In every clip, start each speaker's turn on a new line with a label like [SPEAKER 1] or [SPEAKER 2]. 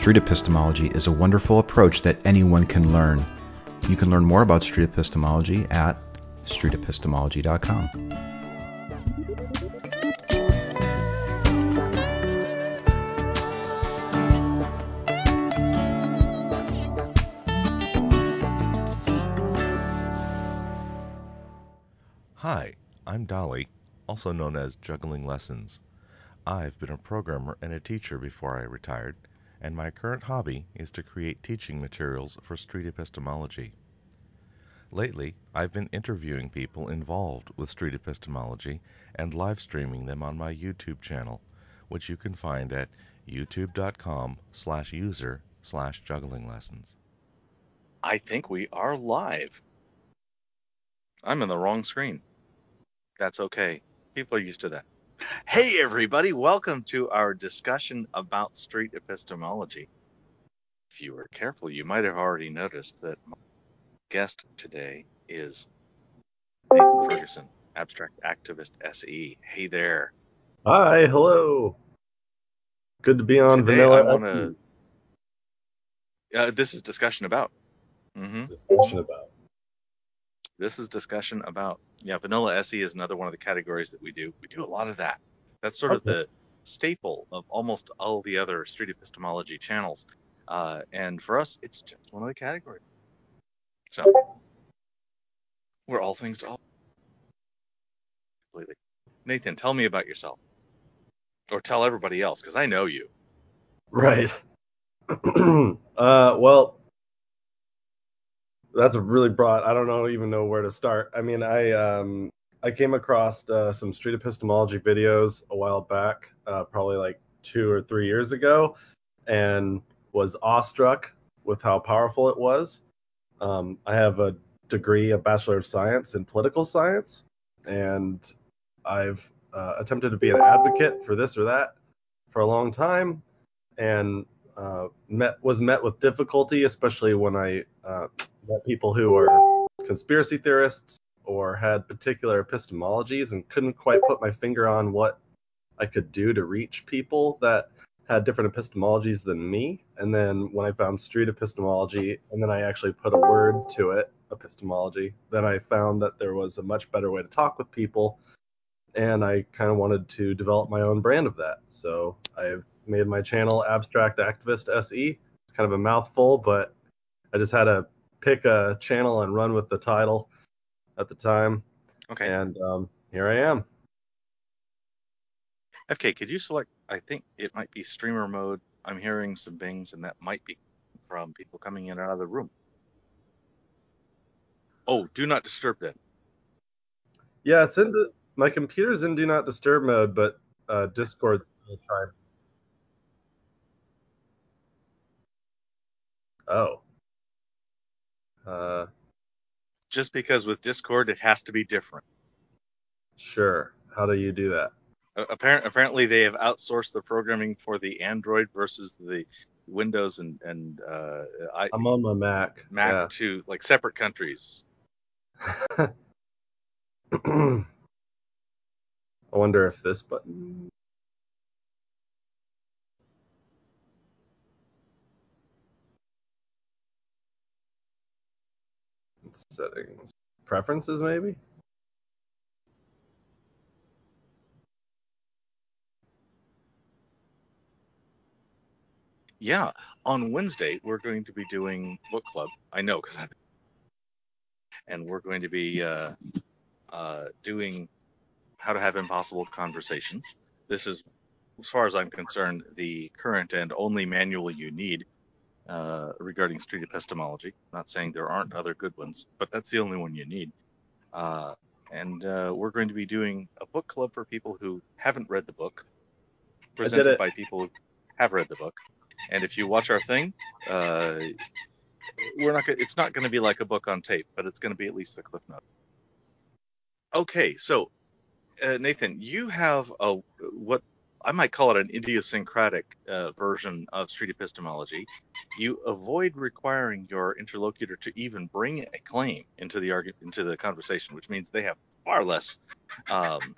[SPEAKER 1] street epistemology is a wonderful approach that anyone can learn. You can learn more about street epistemology at streetepistemology.com.
[SPEAKER 2] Hi, I'm Dali, also known as Juggling Lessons. I've been a programmer and a teacher before I retired, and my current hobby is to create teaching materials for street epistemology. Lately, I've been interviewing people involved with street epistemology and live streaming them on my YouTube channel, which you can find at youtube.com slash user slash juggling lessons.
[SPEAKER 3] I think we are live. I'm in the wrong screen. That's okay. People are used to that. Hey, everybody, welcome to our discussion about street epistemology. If you were careful, you might have already noticed that my guest today is Nathan Ferguson, Abstract Activist SE. Hey there.
[SPEAKER 4] Hi, hello. Good to be on
[SPEAKER 3] Today
[SPEAKER 4] Vanilla
[SPEAKER 3] I wanna- Uh, this is discussion about. hmm
[SPEAKER 4] discussion about.
[SPEAKER 3] This is discussion about. Yeah, Vanilla SE is another one of the categories that we do. We do a lot of that. That's sort of the staple of almost all the other street epistemology channels. Uh, and for us, it's just one of the categories. So we're all things to all. Completely. Nathan, tell me about yourself, or tell everybody else, because I know you.
[SPEAKER 4] Right. uh, well, that's a really broad. I don't know even know where to start. I mean, I um I came across uh, some street epistemology videos a while back, uh, probably like two or three years ago, and was awestruck with how powerful it was. Um, I have a degree, a bachelor of science in political science, and I've uh, attempted to be an advocate for this or that for a long time, and uh, met was met with difficulty, especially when I met people who are conspiracy theorists or had particular epistemologies and couldn't quite put my finger on what I could do to reach people that had different epistemologies than me. And then when I found street epistemology, and then I actually put a word to it, epistemology, then I found that there was a much better way to talk with people. And I kind of wanted to develop my own brand of that. So I've made my channel Abstract Activist SE. It's kind of a mouthful, but I just had to pick a channel and run with the title at the time.
[SPEAKER 3] Okay.
[SPEAKER 4] And um, here I am.
[SPEAKER 3] FK, could you select? I think it might be streamer mode. I'm hearing some bings, and that might be from people coming in and out of the room. Oh, do not disturb then.
[SPEAKER 4] Yeah, it's in the, my computer's in do not disturb mode, but uh, Discord's trying. Oh. Uh,
[SPEAKER 3] Just because with Discord it has to be different.
[SPEAKER 4] sure. How do you do that?
[SPEAKER 3] Apparent, apparently they have outsourced the programming for the Android versus the Windows and and uh, I,
[SPEAKER 4] I'm on my Mac.
[SPEAKER 3] Mac to like separate countries.
[SPEAKER 4] I wonder if this button. Settings. Preferences, maybe?
[SPEAKER 3] Yeah, on Wednesday we're going to be doing book club. I know because I. And we're going to be uh, uh, doing how to have impossible conversations. This is, as far as I'm concerned, the current and only manual you need uh, regarding street epistemology. Not saying there aren't other good ones, but that's the only one you need. Uh, and uh, we're going to be doing a book club for people who haven't read the book, presented by people who have read the book. And if you watch our thing, uh, we're not. Gonna, it's not going to be like a book on tape, but it's going to be at least the cliff note. Okay, so uh, Nathan, you have a what I might call it an idiosyncratic uh, version of street epistemology. You avoid requiring your interlocutor to even bring a claim into the argument into the conversation, which means they have far less um,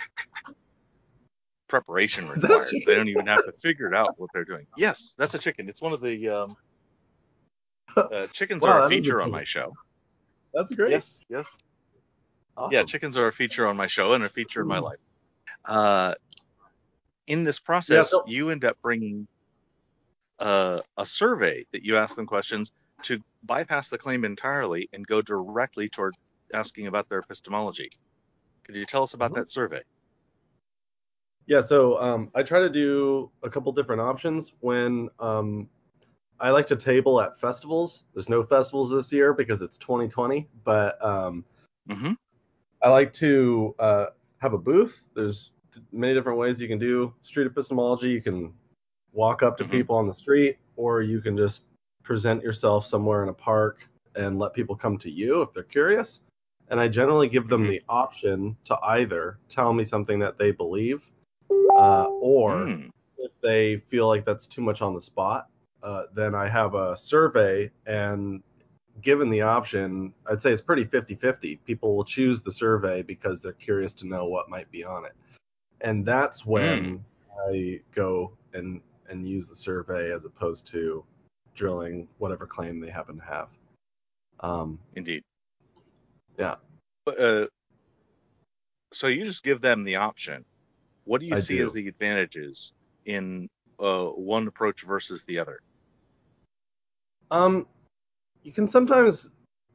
[SPEAKER 3] preparation
[SPEAKER 4] Is that a
[SPEAKER 3] required. They don't even have to figure it out what they're doing. Yes, that's a chicken. It's one of the um, uh, chickens
[SPEAKER 4] Wow,
[SPEAKER 3] are a
[SPEAKER 4] is a
[SPEAKER 3] feature on my show.
[SPEAKER 4] That's great.
[SPEAKER 3] Yes, yes.
[SPEAKER 4] Awesome.
[SPEAKER 3] Yeah, chickens are a feature on my show and a feature in my life. Uh, in this process,
[SPEAKER 4] so-
[SPEAKER 3] you end up bringing uh, a survey that you ask them questions to bypass the claim entirely and go directly toward asking about their epistemology. Could you tell us about
[SPEAKER 4] Mhm.
[SPEAKER 3] that survey?
[SPEAKER 4] Yeah, so um, I try to do a couple different options when um, I like to table at festivals. There's no festivals this year because it's 2020, but um,
[SPEAKER 3] Mm-hmm.
[SPEAKER 4] I like to uh, have a booth. There's many different ways you can do street epistemology. You can walk up to
[SPEAKER 3] Mhm.
[SPEAKER 4] people on the street, or you can just present yourself somewhere in a park and let people come to you if they're curious. And I generally give them
[SPEAKER 3] Mhm.
[SPEAKER 4] the option to either tell me something that they believe, uh, or
[SPEAKER 3] Mm.
[SPEAKER 4] if they feel like that's too much on the spot, uh, then I have a survey and given the option, I'd say it's pretty 50-50. People will choose the survey because they're curious to know what might be on it. And that's when I go and and use the survey as opposed to drilling whatever claim they happen to have. Um,
[SPEAKER 3] Indeed.
[SPEAKER 4] Yeah.
[SPEAKER 3] But, uh, so you just give them the option. What do you
[SPEAKER 4] I
[SPEAKER 3] see
[SPEAKER 4] do.
[SPEAKER 3] as the advantages in uh, one approach versus the other?
[SPEAKER 4] Um, you can sometimes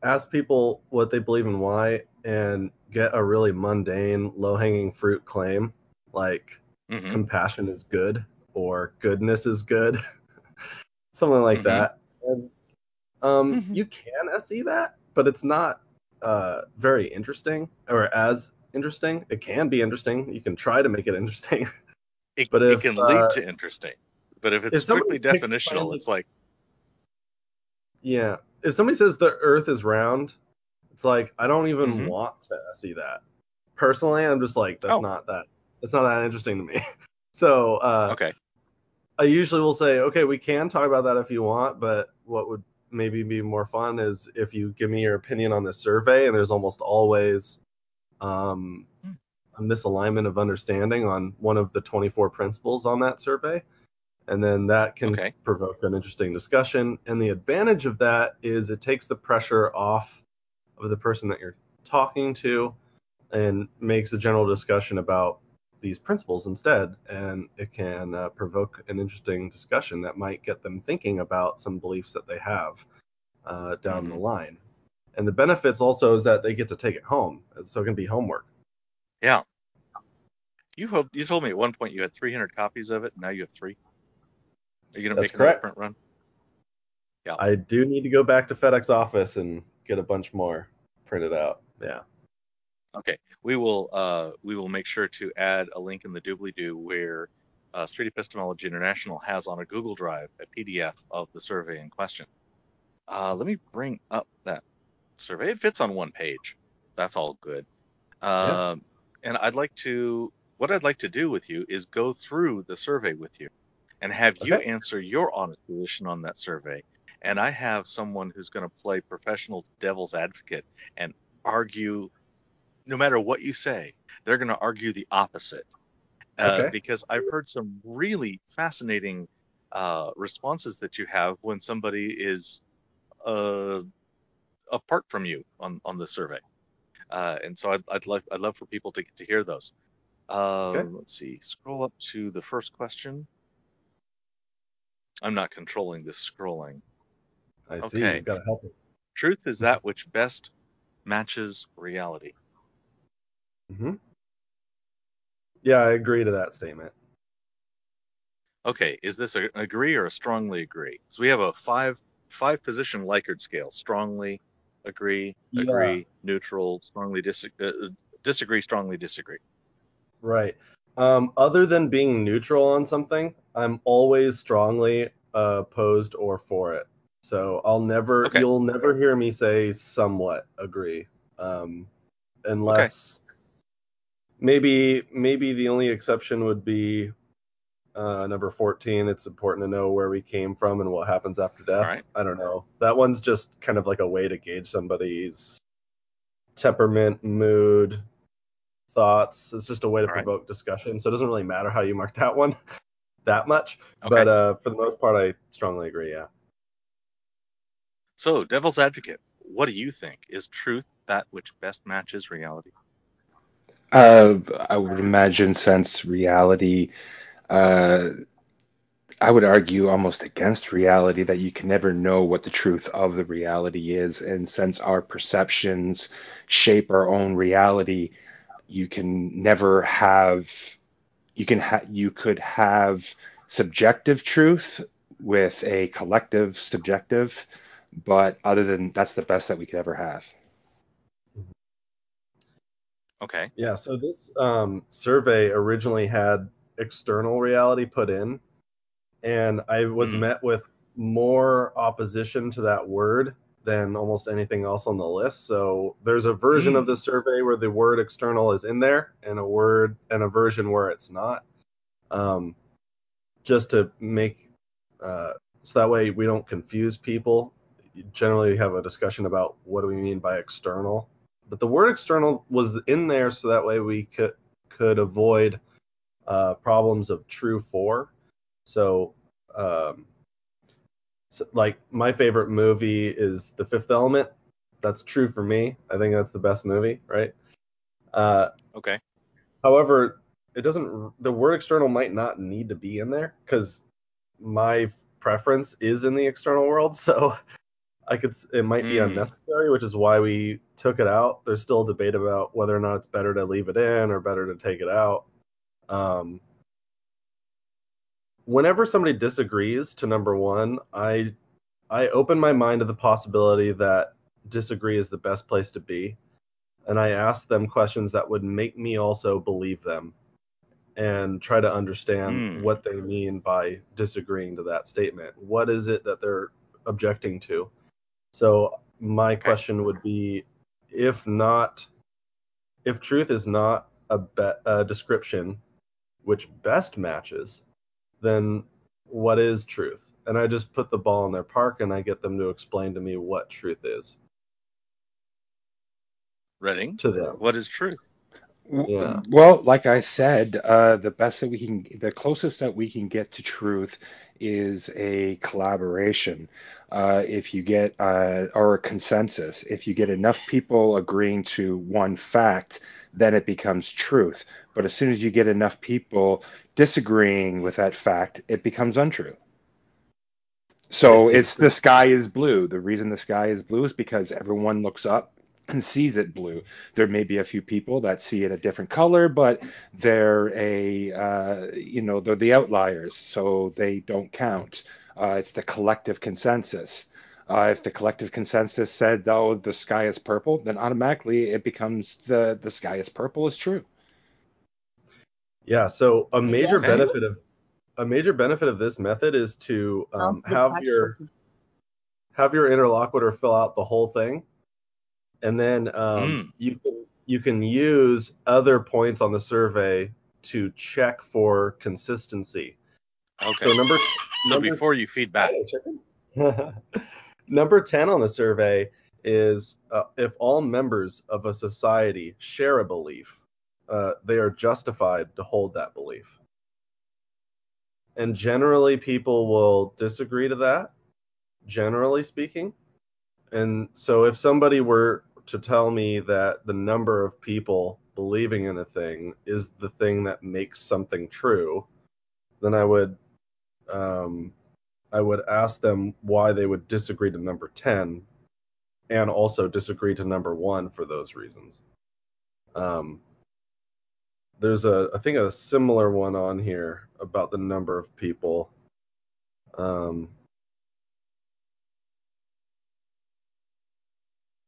[SPEAKER 4] ask people what they believe and why, and get a really mundane, low-hanging fruit claim like
[SPEAKER 3] Mm-hmm.
[SPEAKER 4] compassion is good or goodness is good, something like
[SPEAKER 3] Mhm.
[SPEAKER 4] that. And um,
[SPEAKER 3] Mhm.
[SPEAKER 4] you can SE that, but it's not uh, very interesting or as interesting. It can be interesting. You can try to make it interesting.
[SPEAKER 3] It,
[SPEAKER 4] But
[SPEAKER 3] it
[SPEAKER 4] if,
[SPEAKER 3] can lead
[SPEAKER 4] uh,
[SPEAKER 3] to interesting. But if it's
[SPEAKER 4] if
[SPEAKER 3] strictly definitional,
[SPEAKER 4] claim-
[SPEAKER 3] it's like,
[SPEAKER 4] yeah. If somebody says the Earth is round, it's like I don't even
[SPEAKER 3] Mhm.
[SPEAKER 4] want to see that. Personally, I'm just like that's
[SPEAKER 3] Oh.
[SPEAKER 4] not that. That's not that interesting to me. so uh,
[SPEAKER 3] okay,
[SPEAKER 4] I usually will say, okay, we can talk about that if you want, but what would maybe be more fun is if you give me your opinion on this survey, and there's almost always um, a misalignment of understanding on one of the 24 principles on that survey, and then that can
[SPEAKER 3] Okay.
[SPEAKER 4] provoke an interesting discussion. And the advantage of that is it takes the pressure off of the person that you're talking to, and makes a general discussion about these principles instead, and it can uh, provoke an interesting discussion that might get them thinking about some beliefs that they have uh, down the
[SPEAKER 3] Mhm.
[SPEAKER 4] line. And the benefits also is that they get to take it home, so it can be homework.
[SPEAKER 3] yeah. You hope you told me at one point you had 300 copies of it, and now you have three. Are you gonna
[SPEAKER 4] That's
[SPEAKER 3] make another
[SPEAKER 4] correct.
[SPEAKER 3] print run? Yeah.
[SPEAKER 4] I do need to go back to FedEx office and get a bunch more printed out. Yeah.
[SPEAKER 3] Okay, we will uh, we will make sure to add a link in the doobly doo where uh, Street Epistemology International has on a Google Drive a PDF of the survey in question. Uh, let me bring up that survey. It fits on one page. That's all good.
[SPEAKER 4] Yeah.
[SPEAKER 3] Um, and I'd like to what I'd like to do with you is go through the survey with you and have you answer your honest position on that survey. And I have someone who's going to play professional devil's advocate and argue no matter what you say, they're going to argue the opposite. Uh,
[SPEAKER 4] Okay.
[SPEAKER 3] Because I've heard some really fascinating uh, responses that you have when somebody is uh, apart from you on, on the survey. Uh, and so I'd, I'd love I'd love for people to get to hear those. Uh,
[SPEAKER 4] Okay.
[SPEAKER 3] Let's see. Scroll up to the first question. I'm not controlling this scrolling.
[SPEAKER 4] I see.
[SPEAKER 3] Okay.
[SPEAKER 4] You've got to help me.
[SPEAKER 3] Truth is that which best matches reality.
[SPEAKER 4] Hmm Yeah, I agree to that statement.
[SPEAKER 3] Okay, is this a, agree or a strongly agree? So we have a five five position Likert scale: strongly agree,
[SPEAKER 4] Yeah.
[SPEAKER 3] agree, neutral, strongly disagree, uh, disagree, strongly disagree.
[SPEAKER 4] Right. Um, other than being neutral on something, I'm always strongly uh, opposed or for it. So I'll never,
[SPEAKER 3] Okay.
[SPEAKER 4] you'll never hear me say somewhat agree, um, unless maybe maybe the only exception would be uh, number 14. It's important to know where we came from and what happens after death.
[SPEAKER 3] Right.
[SPEAKER 4] I don't know. That one's just kind of like a way to gauge somebody's temperament, mood, thoughts. It's just a way to
[SPEAKER 3] All right.
[SPEAKER 4] provoke discussion. So it doesn't really matter how you mark that one that much.
[SPEAKER 3] Okay.
[SPEAKER 4] But uh, for the most part, I strongly agree. Yeah.
[SPEAKER 3] So, devil's advocate, what do you think? Is truth that which best matches reality?
[SPEAKER 5] Uh, I would imagine since reality, uh, I would argue almost against reality that you can never know what the truth of the reality is. And since our perceptions shape our own reality, you can never have, you can you could have subjective truth with a collective subjective, but other than that's the best that we could ever have.
[SPEAKER 3] Okay.
[SPEAKER 4] Yeah. So this um, survey originally had external reality put in, and I was
[SPEAKER 3] Mhm.
[SPEAKER 4] met with more opposition to that word than almost anything else on the list. So there's a version of
[SPEAKER 3] Mm.
[SPEAKER 4] the survey where the word external is in there, and a word and a version where it's not. Um, just to make uh, so that way we don't confuse people. Generally, we have a discussion about what do we mean by external. But the word external was in there so that way we could could avoid uh, problems of true for. So, um, so, like my favorite movie is The Fifth Element. That's true for me. I think that's the best movie, right? Uh,
[SPEAKER 3] Okay.
[SPEAKER 4] However, it doesn't. The word external might not need to be in there because my preference is in the external world. So I could. It might be
[SPEAKER 3] Mm.
[SPEAKER 4] unnecessary, which is why we took it out. There's still a debate about whether or not it's better to leave it in or better to take it out. Um, whenever somebody disagrees to number one, I I open my mind to the possibility that disagree is the best place to be, and I ask them questions that would make me also believe them, and try to understand
[SPEAKER 3] Hmm.
[SPEAKER 4] what they mean by disagreeing to that statement. What is it that they're objecting to? So my question would be, if not, if truth is not a, be- a description which best matches, then what is truth? And I just put the ball in their park and I get them to explain to me what truth is
[SPEAKER 3] Reading,
[SPEAKER 4] to them.
[SPEAKER 3] what is truth?
[SPEAKER 4] Yeah.
[SPEAKER 5] Well, like I said, uh, the best that we can, the closest that we can get to truth is a collaboration. Uh, if you get, uh, or a consensus, if you get enough people agreeing to one fact, then it becomes truth. But as soon as you get enough people disagreeing with that fact, it becomes untrue. So it's the sky is blue. The reason the sky is blue is because everyone looks up and sees it blue. There may be a few people that see it a different color, but they're a uh, you know they're the outliers, so they don't count. Uh, it's the collective consensus. Uh, if the collective consensus said, "Oh, the sky is purple," then automatically it becomes the the sky is purple is true.
[SPEAKER 4] Yeah. So a major
[SPEAKER 5] Okay.
[SPEAKER 4] benefit of a major benefit of this method is to um, have your have your interlocutor fill out the whole thing, and then um,
[SPEAKER 3] Mm.
[SPEAKER 4] you can you can use other points on the survey to check for consistency.
[SPEAKER 3] Okay.
[SPEAKER 4] So number
[SPEAKER 3] So
[SPEAKER 4] number
[SPEAKER 3] before you
[SPEAKER 4] feedback. Number 10 on the survey is uh, if all members of a society share a belief, uh, they are justified to hold that belief. And generally, people will disagree to that, generally speaking. And so, if somebody were to tell me that the number of people believing in a thing is the thing that makes something true, then I would um, I would ask them why they would disagree to number 10 and also disagree to number 1 for those reasons. Um, there's a, I think, a similar one on here about the number of people. Um,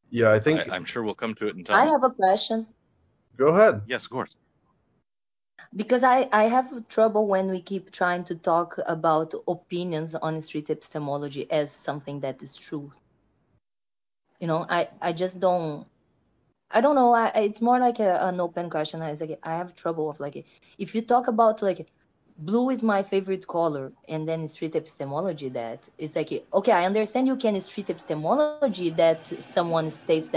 [SPEAKER 4] yeah, I think.
[SPEAKER 3] I, I'm sure we'll come to it in time.
[SPEAKER 6] I have a question
[SPEAKER 4] go ahead.
[SPEAKER 3] Yes, of course.
[SPEAKER 6] because I, I have trouble when we keep trying to talk about opinions on street epistemology as something that is true. You know, I, I just don't I don't know. I, it's more like a, an open question. I like I have trouble of like if you talk about like blue is my favorite color and then street epistemology that it's like okay I understand you can street epistemology that someone states that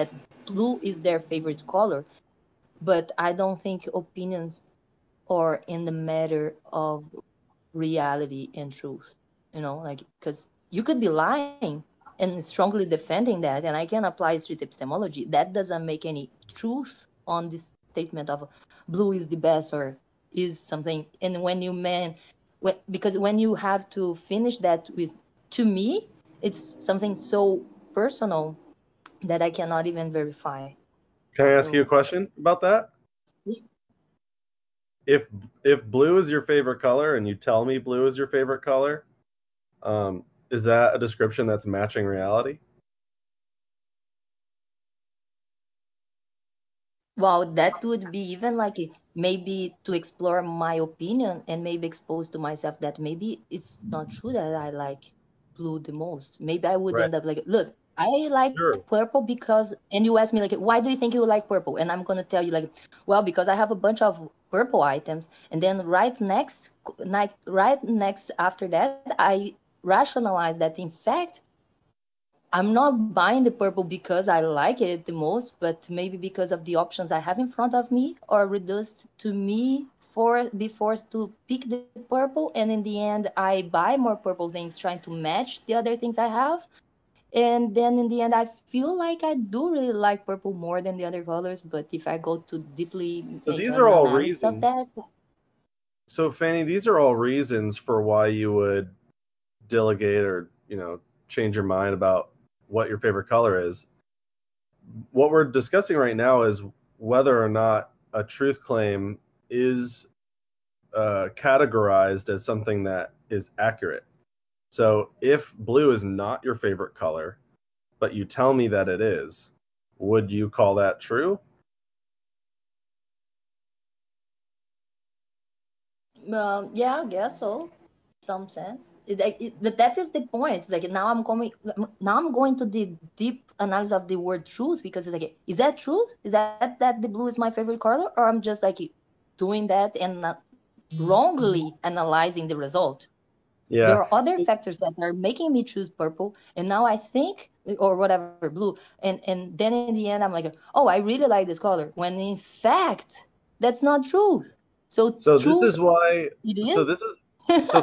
[SPEAKER 6] blue is their favorite color but I don't think opinions are in the matter of reality and truth. You know, like because you could be lying and strongly defending that, and I can apply street epistemology. That doesn't make any truth on this statement of blue is the best or is something. And when you man, because when you have to finish that with to me, it's something so personal that I cannot even verify.
[SPEAKER 4] Can I ask you a question about that? If if blue is your favorite color and you tell me blue is your favorite color, um, is that a description that's matching reality?
[SPEAKER 6] Well, that would be even like maybe to explore my opinion and maybe expose to myself that maybe it's not true that I like blue the most. Maybe I would
[SPEAKER 4] Right.
[SPEAKER 6] end up like, look, I like
[SPEAKER 4] Sure.
[SPEAKER 6] purple because, and you ask me like, why do you think you like purple? And I'm gonna tell you like, well, because I have a bunch of purple items, and then right next, like right next after that, I rationalize that in fact I'm not buying the purple because I like it the most, but maybe because of the options I have in front of me are reduced to me for be forced to pick the purple and in the end I buy more purple things trying to match the other things I have. And then in the end I feel like I do really like purple more than the other colors, but if I go to deeply
[SPEAKER 4] So these are all reasons.
[SPEAKER 6] that,
[SPEAKER 4] So Fanny, these are all reasons for why you would delegate or you know change your mind about what your favorite color is. What we're discussing right now is whether or not a truth claim is uh, categorized as something that is accurate. So if blue is not your favorite color, but you tell me that it is, would you call that true?
[SPEAKER 6] Um, yeah, I guess so. Some sense. It, it, but that is the point. It's like now I'm going now I'm going to the deep analysis of the word truth because it's like is that truth? Is that that the blue is my favorite color, or I'm just like doing that and not wrongly analyzing the result?
[SPEAKER 4] Yeah.
[SPEAKER 6] There are other factors that are making me choose purple, and now I think or whatever blue, and and then in the end I'm like, oh, I really like this color, when in fact that's not truth. So,
[SPEAKER 4] So
[SPEAKER 6] truth
[SPEAKER 4] this is why.
[SPEAKER 6] it is.
[SPEAKER 4] So this is so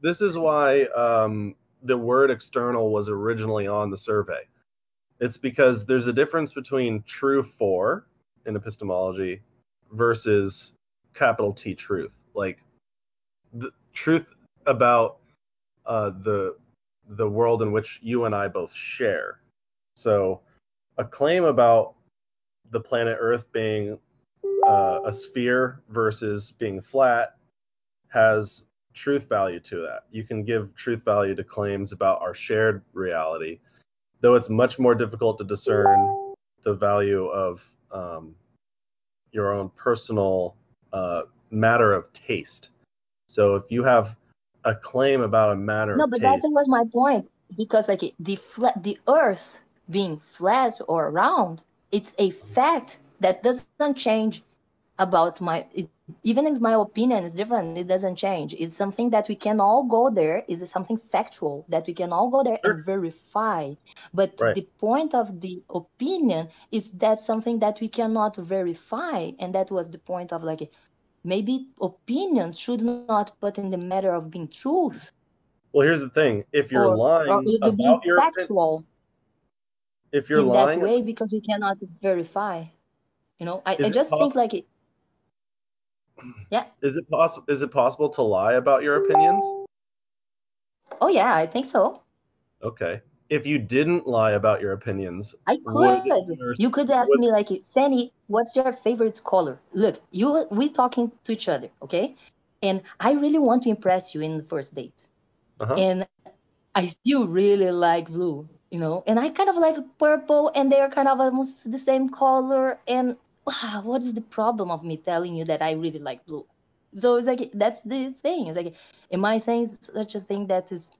[SPEAKER 4] this is why um, the word external was originally on the survey. It's because there's a difference between true for in epistemology versus capital T truth. Like the truth about uh, the the world in which you and I both share. So a claim about the planet Earth being uh, a sphere versus being flat has truth value to that. You can give truth value to claims about our shared reality, though it's much more difficult to discern the value of um, your own personal uh, matter of taste. So if you have a claim about a matter
[SPEAKER 6] No,
[SPEAKER 4] of
[SPEAKER 6] but that was my point because like the flat, the Earth being flat or round, it's a fact that doesn't change about my. It, even if my opinion is different, it doesn't change. It's something that we can all go there. Is it something factual that we can all go there
[SPEAKER 4] Sure.
[SPEAKER 6] and verify. But
[SPEAKER 4] Right.
[SPEAKER 6] the point of the opinion is that something that we cannot verify, and that was the point of like maybe opinions should not put in the matter of being truth
[SPEAKER 4] well, here's the thing: if you're
[SPEAKER 6] or, or
[SPEAKER 4] lying
[SPEAKER 6] being
[SPEAKER 4] about your
[SPEAKER 6] factual
[SPEAKER 4] if you're
[SPEAKER 6] in that way because we cannot verify you know i, I just think like it, yeah
[SPEAKER 4] Is it possible? Is it possible to lie about your opinions?
[SPEAKER 6] oh yeah i think so
[SPEAKER 4] Okay. If you didn't lie about your opinions,
[SPEAKER 6] i could you could ask
[SPEAKER 4] would
[SPEAKER 6] me like fanny what's your favorite color look you we talking to each other okay and i really want to impress you in the first date
[SPEAKER 4] uh-huh.
[SPEAKER 6] and I still really like blue, you know, and I kind of like purple, and they're kind of almost the same color. And wow, what is the problem of me telling you that I really like blue? So it's like that's the thing. It's like, am I saying such a thing that is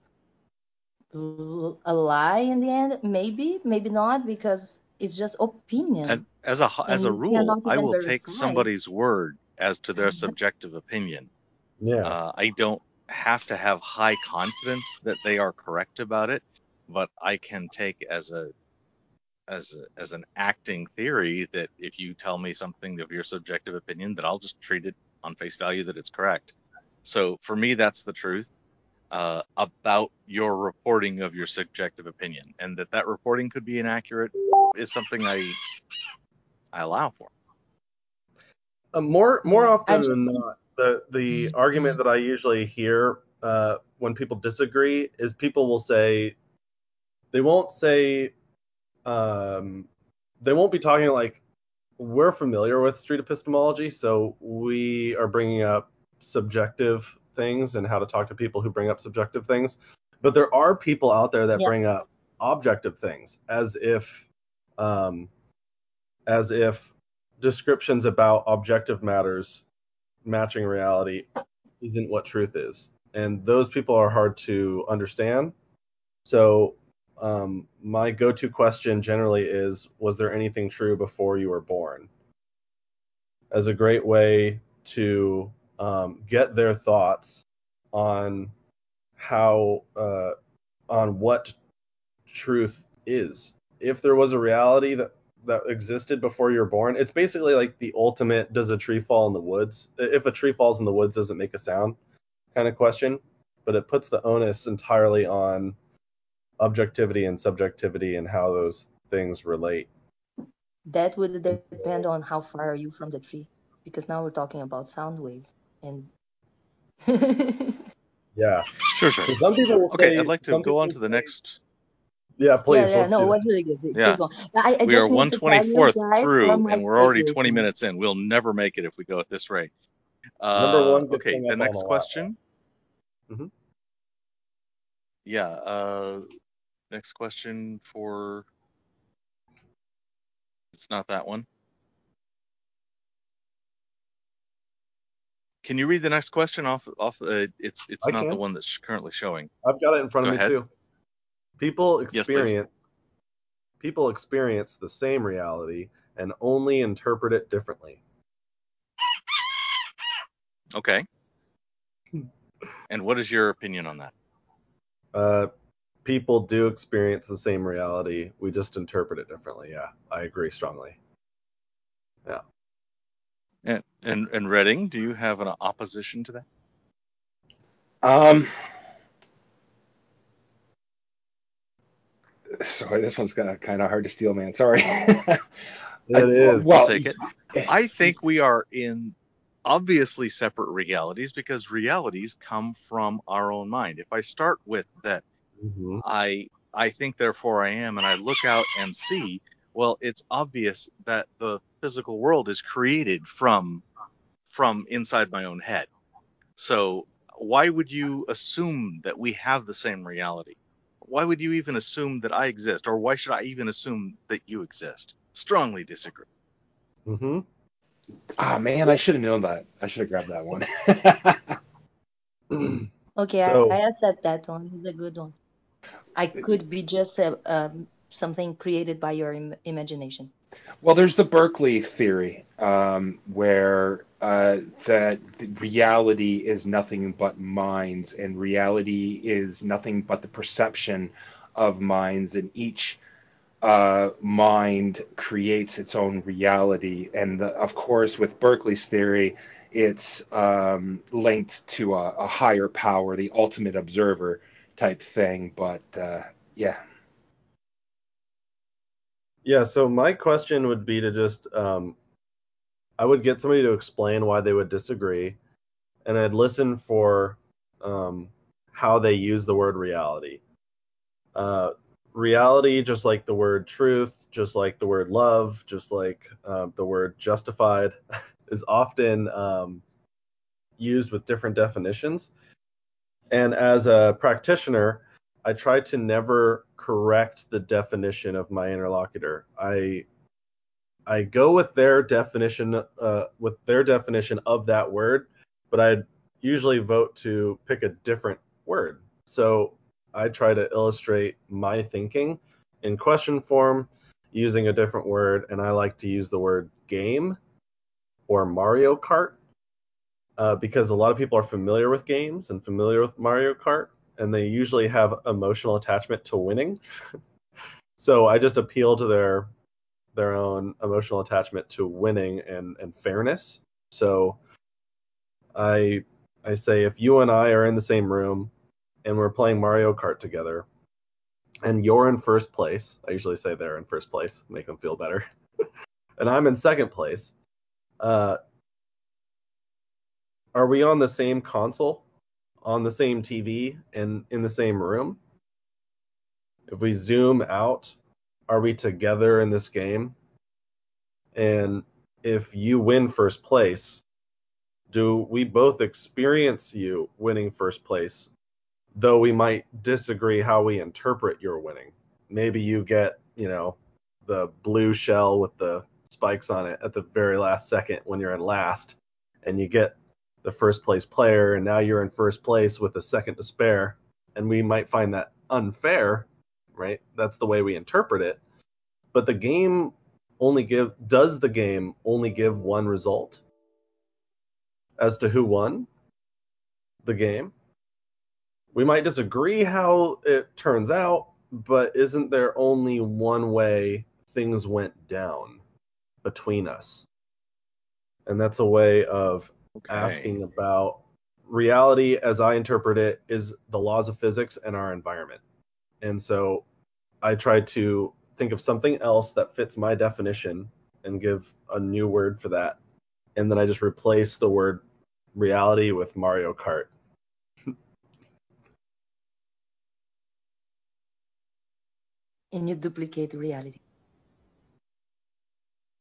[SPEAKER 6] a lie in the end? Maybe, maybe not, because it's just opinion,
[SPEAKER 3] And as a h- as
[SPEAKER 6] and
[SPEAKER 3] a rule, I will take
[SPEAKER 6] verify.
[SPEAKER 3] somebody's word as to their subjective opinion.
[SPEAKER 4] Yeah.
[SPEAKER 3] Uh, I don't have to have high confidence that they are correct about it, but I can take as a as a, as an acting theory that if you tell me something of your subjective opinion, that I'll just treat it on face value that it's correct. So for me, that's the truth uh, about your reporting of your subjective opinion, and that that reporting could be inaccurate is something I I allow for.
[SPEAKER 4] Uh, more more often
[SPEAKER 6] just-
[SPEAKER 4] than not, the the argument that I usually hear uh, when people disagree is people will say they won't say um, they won't be talking like we're familiar with street epistemology, so we are bringing up subjective things and how to talk to people who bring up subjective things. But there are people out there that
[SPEAKER 6] Yeah.
[SPEAKER 4] bring up objective things as if um, as if descriptions about objective matters matching reality isn't what truth is. And those people are hard to understand. So um, my go-to question generally is, was there anything true before you were born? As a great way to um, get their thoughts on how uh, on what truth is. If there was a reality that that existed before you were born, it's basically like the ultimate does a tree fall in the woods? If a tree falls in the woods, does it make a sound? kind of question. But it puts the onus entirely on objectivity and subjectivity and how those things relate.
[SPEAKER 6] That would depend on how far are you from the tree, because now we're talking about sound waves and.
[SPEAKER 4] Yeah.
[SPEAKER 3] Sure, sure.
[SPEAKER 4] So some people will
[SPEAKER 3] Okay,
[SPEAKER 4] say,
[SPEAKER 3] I'd like to go on to the next.
[SPEAKER 4] Yeah, please.
[SPEAKER 6] yeah, yeah,
[SPEAKER 4] let's
[SPEAKER 6] no,
[SPEAKER 4] do
[SPEAKER 6] it was really good. Keep
[SPEAKER 3] Yeah.
[SPEAKER 6] going. I, I
[SPEAKER 3] We
[SPEAKER 6] just
[SPEAKER 3] are
[SPEAKER 6] need to tell you
[SPEAKER 3] 124th
[SPEAKER 6] guys
[SPEAKER 3] through,
[SPEAKER 6] are my
[SPEAKER 3] and we're already
[SPEAKER 6] favorite
[SPEAKER 3] 20 minutes in. We'll never make it if we go at this rate.
[SPEAKER 4] Number
[SPEAKER 3] Uh,
[SPEAKER 4] one
[SPEAKER 3] okay, the next
[SPEAKER 4] a lot.
[SPEAKER 3] question.
[SPEAKER 4] Mhm.
[SPEAKER 3] Yeah. Uh, next question for. It's not that one. Can you read the next question off? Off. Uh, it's it's
[SPEAKER 4] I
[SPEAKER 3] not the one that's currently showing.
[SPEAKER 4] I've got it in front
[SPEAKER 3] Go
[SPEAKER 4] of me
[SPEAKER 3] ahead.
[SPEAKER 4] too. People
[SPEAKER 3] Yes,
[SPEAKER 4] experience people experience the same reality and only interpret it differently.
[SPEAKER 3] Okay. And what is your opinion on that?
[SPEAKER 4] Uh, people do experience the same reality. We just interpret it differently. Yeah, I agree strongly. Yeah.
[SPEAKER 3] And and and Redding, do you have an opposition to that?
[SPEAKER 5] Um, sorry, this one's kind of kind of hard to steal, man. Sorry.
[SPEAKER 4] It
[SPEAKER 5] I-
[SPEAKER 4] is.
[SPEAKER 5] Well,
[SPEAKER 3] I'll take it. I think we are in obviously separate realities because realities come from our own mind. If I start with that
[SPEAKER 4] Mhm.
[SPEAKER 3] I I think therefore I am and I look out and see, well, it's obvious that the physical world is created from from inside my own head. So why would you assume that we have the same reality? Why would you even assume that I exist or why should I even assume that you exist? Strongly disagree.
[SPEAKER 4] Mhm.
[SPEAKER 5] Ah, man, I should have known that. I should have grabbed that one.
[SPEAKER 6] Okay,
[SPEAKER 4] So-
[SPEAKER 6] I, I accept that one. It's a good one. I could be just a, um, something created by your Im- imagination.
[SPEAKER 5] Well, there's the Berkeley theory, um, where uh, that reality is nothing but minds, and reality is nothing but the perception of minds, and each uh, mind creates its own reality. And the, of course, with Berkeley's theory, it's um, linked to a, a higher power, the ultimate observer type thing. But uh, yeah,
[SPEAKER 4] Yeah, so my question would be to just um, I would get somebody to explain why they would disagree, and I'd listen for um, how they use the word reality. Uh, reality, just like the word truth, just like the word love, just like um, the word justified, is often um, used with different definitions. And as a practitioner, I try to never correct the definition of my interlocutor. I I go with their definition uh, with their definition of that word, but I usually vote to pick a different word. So I try to illustrate my thinking in question form using a different word, and I like to use the word game or Mario Kart uh, because a lot of people are familiar with games and familiar with Mario Kart, and they usually have emotional attachment to winning. so I just appeal to their their own emotional attachment to winning and, and fairness. So I I say if you and I are in the same room and we're playing Mario Kart together and you're in first place, I usually say they're in first place, make them feel better. and I'm in second place. Uh, are we on the same console, on the same TV, and in the same room? If we zoom out, are we together in this game? And if you win first place, do we both experience you winning first place, though we might disagree how we interpret your winning? Maybe you get, you know, the blue shell with the spikes on it at the very last second when you're in last, and you get the first place player, and now you're in first place with a second to spare, and we might find that unfair, right? That's the way we interpret it. But the game only give does the game only give one result as to who won the game? We might disagree how it turns out, but isn't there only one way things went down between us? And that's a way of
[SPEAKER 3] Okay.
[SPEAKER 4] asking about reality as I interpret it is the laws of physics and our environment. And so I tried to think of something else that fits my definition and give a new word for that. And then I just replace the word reality with Mario Kart.
[SPEAKER 6] and you duplicate reality.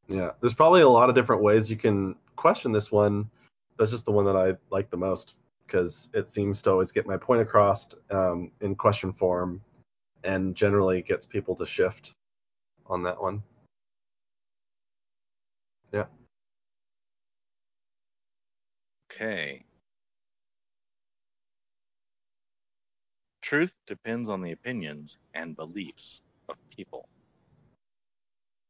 [SPEAKER 4] Yeah, there's probably a lot of different ways you can question this one. That's just the one that I like the most because it seems to always get my point across um, in question form and generally gets people to shift on that one. Yeah.
[SPEAKER 3] Okay. Truth depends on the opinions and beliefs of people.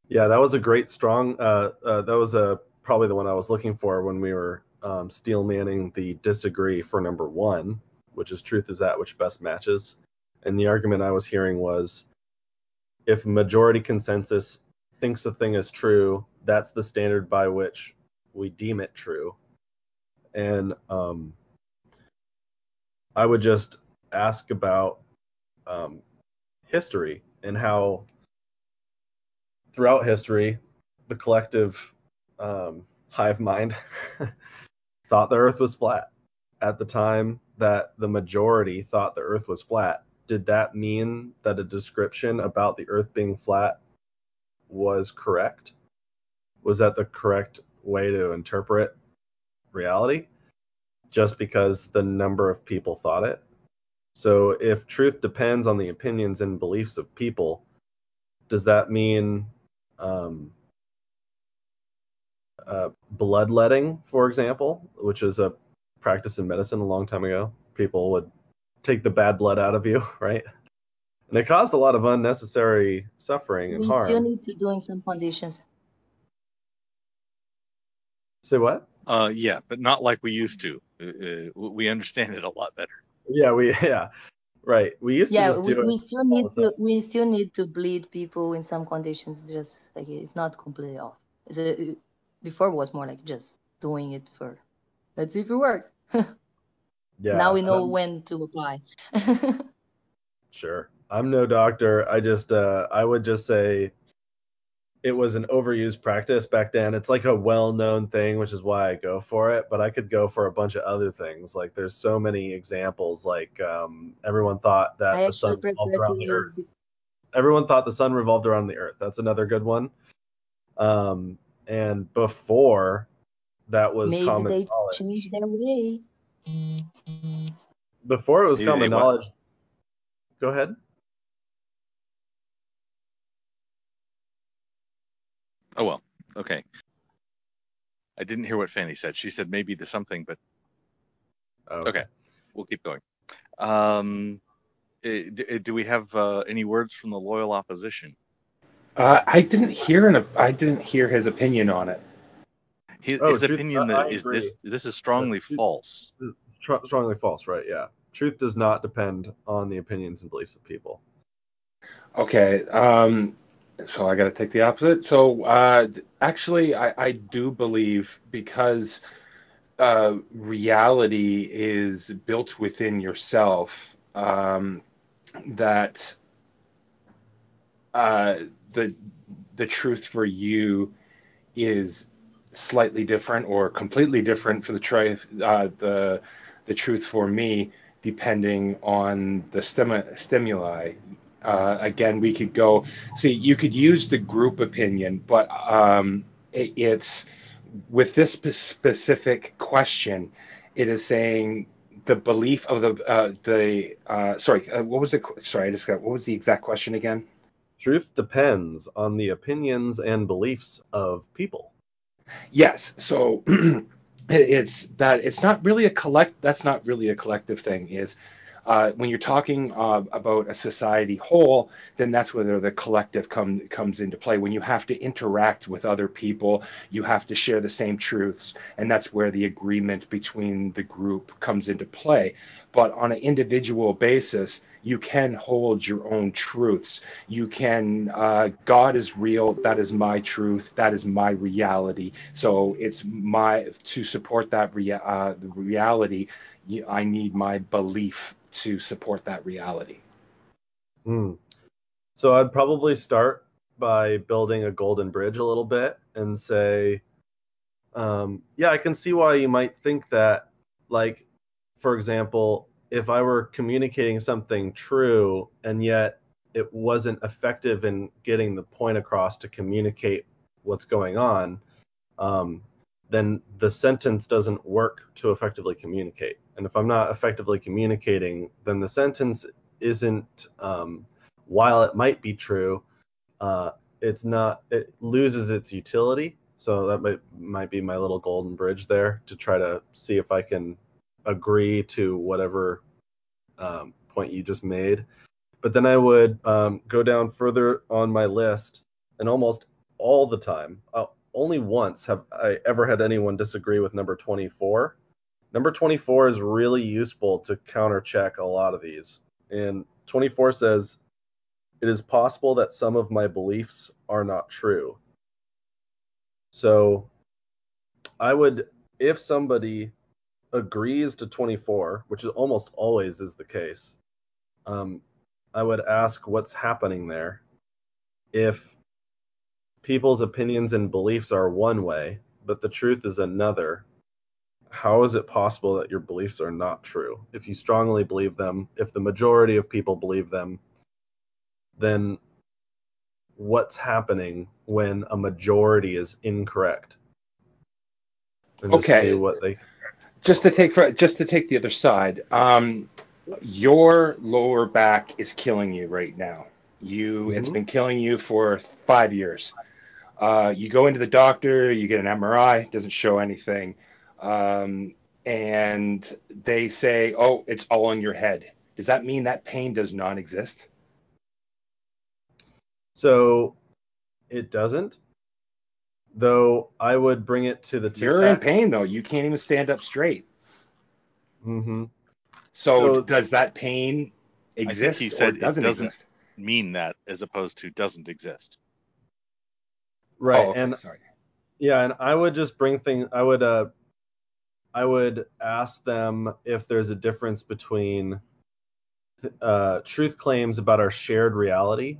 [SPEAKER 4] Yeah, that was a great strong. Uh, uh, that was a probably the one I was looking for when we were um, steel manning the disagree for number one, which is truth is that which best matches. And the argument I was hearing was, if majority consensus thinks a thing is true, that's the standard by which we deem it true. And um, I would just ask about um, history and how throughout history, the collective um, hive mind thought the Earth was flat. At the time that the majority thought the Earth was flat, did that mean that a description about the Earth being flat was correct? Was that the correct way to interpret reality? Just because the number of people thought it? So if truth depends on the opinions and beliefs of people, does that mean um, uh, bloodletting, for example, which is a practice in medicine a long time ago? People would take the bad blood out of you, right? And it caused a lot of unnecessary suffering and
[SPEAKER 6] We
[SPEAKER 4] harm.
[SPEAKER 6] We still need to do in some conditions.
[SPEAKER 4] Say what?
[SPEAKER 3] Uh, yeah, but not like we used to. Uh, uh, we understand it a lot better.
[SPEAKER 4] Yeah, we yeah, right. We used
[SPEAKER 6] Yeah,
[SPEAKER 4] to just
[SPEAKER 6] we,
[SPEAKER 4] do
[SPEAKER 6] we still need to we still need to bleed people in some conditions. Just like it's not completely off. It's a, before it was more like just doing it for let's see if it works.
[SPEAKER 4] Yeah.
[SPEAKER 6] now we know
[SPEAKER 4] um,
[SPEAKER 6] when to apply.
[SPEAKER 4] Sure. I'm no doctor. I just uh I would just say it was an overused practice back then. It's like a well-known thing, which is why I go for it, but I could go for a bunch of other things. Like there's so many examples like um everyone thought that
[SPEAKER 6] I
[SPEAKER 4] the sun revolved around the earth. Everyone thought the sun revolved around the earth. That's another good one. Um and before that was
[SPEAKER 6] maybe
[SPEAKER 4] common
[SPEAKER 6] they
[SPEAKER 4] knowledge.
[SPEAKER 6] changed their way.
[SPEAKER 4] Before it was
[SPEAKER 3] Maybe
[SPEAKER 4] common
[SPEAKER 3] they what?
[SPEAKER 4] knowledge. Go ahead.
[SPEAKER 3] Oh well. Okay. I didn't hear what Fanny said. She said maybe the something, but
[SPEAKER 4] Oh,
[SPEAKER 3] okay, we'll keep going. Um, eh, d- eh, do we have uh, any words from the loyal opposition?
[SPEAKER 5] Uh, I didn't hear an, I didn't hear his opinion on it.
[SPEAKER 3] His,
[SPEAKER 4] Oh,
[SPEAKER 3] his
[SPEAKER 4] truth-
[SPEAKER 3] opinion
[SPEAKER 4] I-
[SPEAKER 3] that
[SPEAKER 4] I
[SPEAKER 3] is
[SPEAKER 4] agree.
[SPEAKER 3] this this is strongly
[SPEAKER 4] truth-
[SPEAKER 3] false.
[SPEAKER 4] Tr- strongly false, right? Yeah. Truth does not depend on the opinions and beliefs of people.
[SPEAKER 5] Okay. Um, so I got to take the opposite. So uh, actually, I, I do believe because uh, reality is built within yourself um, that uh, the the truth for you is slightly different or completely different for the tri- uh, the the truth for me depending on the stim- stimuli uh, again, we could go see. You could use the group opinion, but um, it, it's with this specific question. It is saying the belief of the uh, the uh, sorry. Uh, what was the sorry? I just got what was the exact question again?
[SPEAKER 4] Truth depends on the opinions and beliefs of people.
[SPEAKER 5] Yes. So it's that it's not really a collect. That's not really a collective thing. Is uh, when you're talking uh, about a society whole, then that's where the collective come, comes into play. When you have to interact with other people, you have to share the same truths, and that's where the agreement between the group comes into play. But on an individual basis, you can hold your own truths. You can, uh, God is real. That is my truth. That is my reality. So it's my to support that rea- uh, reality. I need my belief to support that reality?
[SPEAKER 4] Mm. So I'd probably start by building a golden bridge a little bit and say, um, yeah, I can see why you might think that. Like, for example, if I were communicating something true and yet it wasn't effective in getting the point across to communicate what's going on, um, then the sentence doesn't work to effectively communicate. And if I'm not effectively communicating, then the sentence isn't, um, while it might be true, uh, it's not, it loses its utility. So that might, might be my little golden bridge there to try to see if I can agree to whatever um, point you just made. But then I would um, go down further on my list and almost all the time, uh, only once have I ever had anyone disagree with number 24. Number 24 is really useful to counter check a lot of these. And 24 says, It is possible that some of my beliefs are not true. So I would, if somebody agrees to 24, which is almost always is the case, um, I would ask what's happening there. If people's opinions and beliefs are one way, but the truth is another, how is it possible that your beliefs are not true? If you strongly believe them, if the majority of people believe them, then what's happening when a majority is incorrect?
[SPEAKER 5] And okay. what they just to take for, just to take the other side. Um, your lower back is killing you right now. You mm-hmm. it's been killing you for five years. Uh, you go into the doctor, you get an MRI, it doesn't show anything, um, and they say, "Oh, it's all in your head." Does that mean that pain does not exist?
[SPEAKER 4] So it doesn't. Though I would bring it to the
[SPEAKER 5] You're in pain though. You can't even stand up straight.
[SPEAKER 4] Mm-hmm.
[SPEAKER 5] So, so does that pain exist? I think
[SPEAKER 3] he said doesn't it doesn't exist? mean that as opposed to doesn't exist.
[SPEAKER 4] Right. Oh, okay. And sorry. Yeah, and I would just bring things. I would uh, I would ask them if there's a difference between uh, truth claims about our shared reality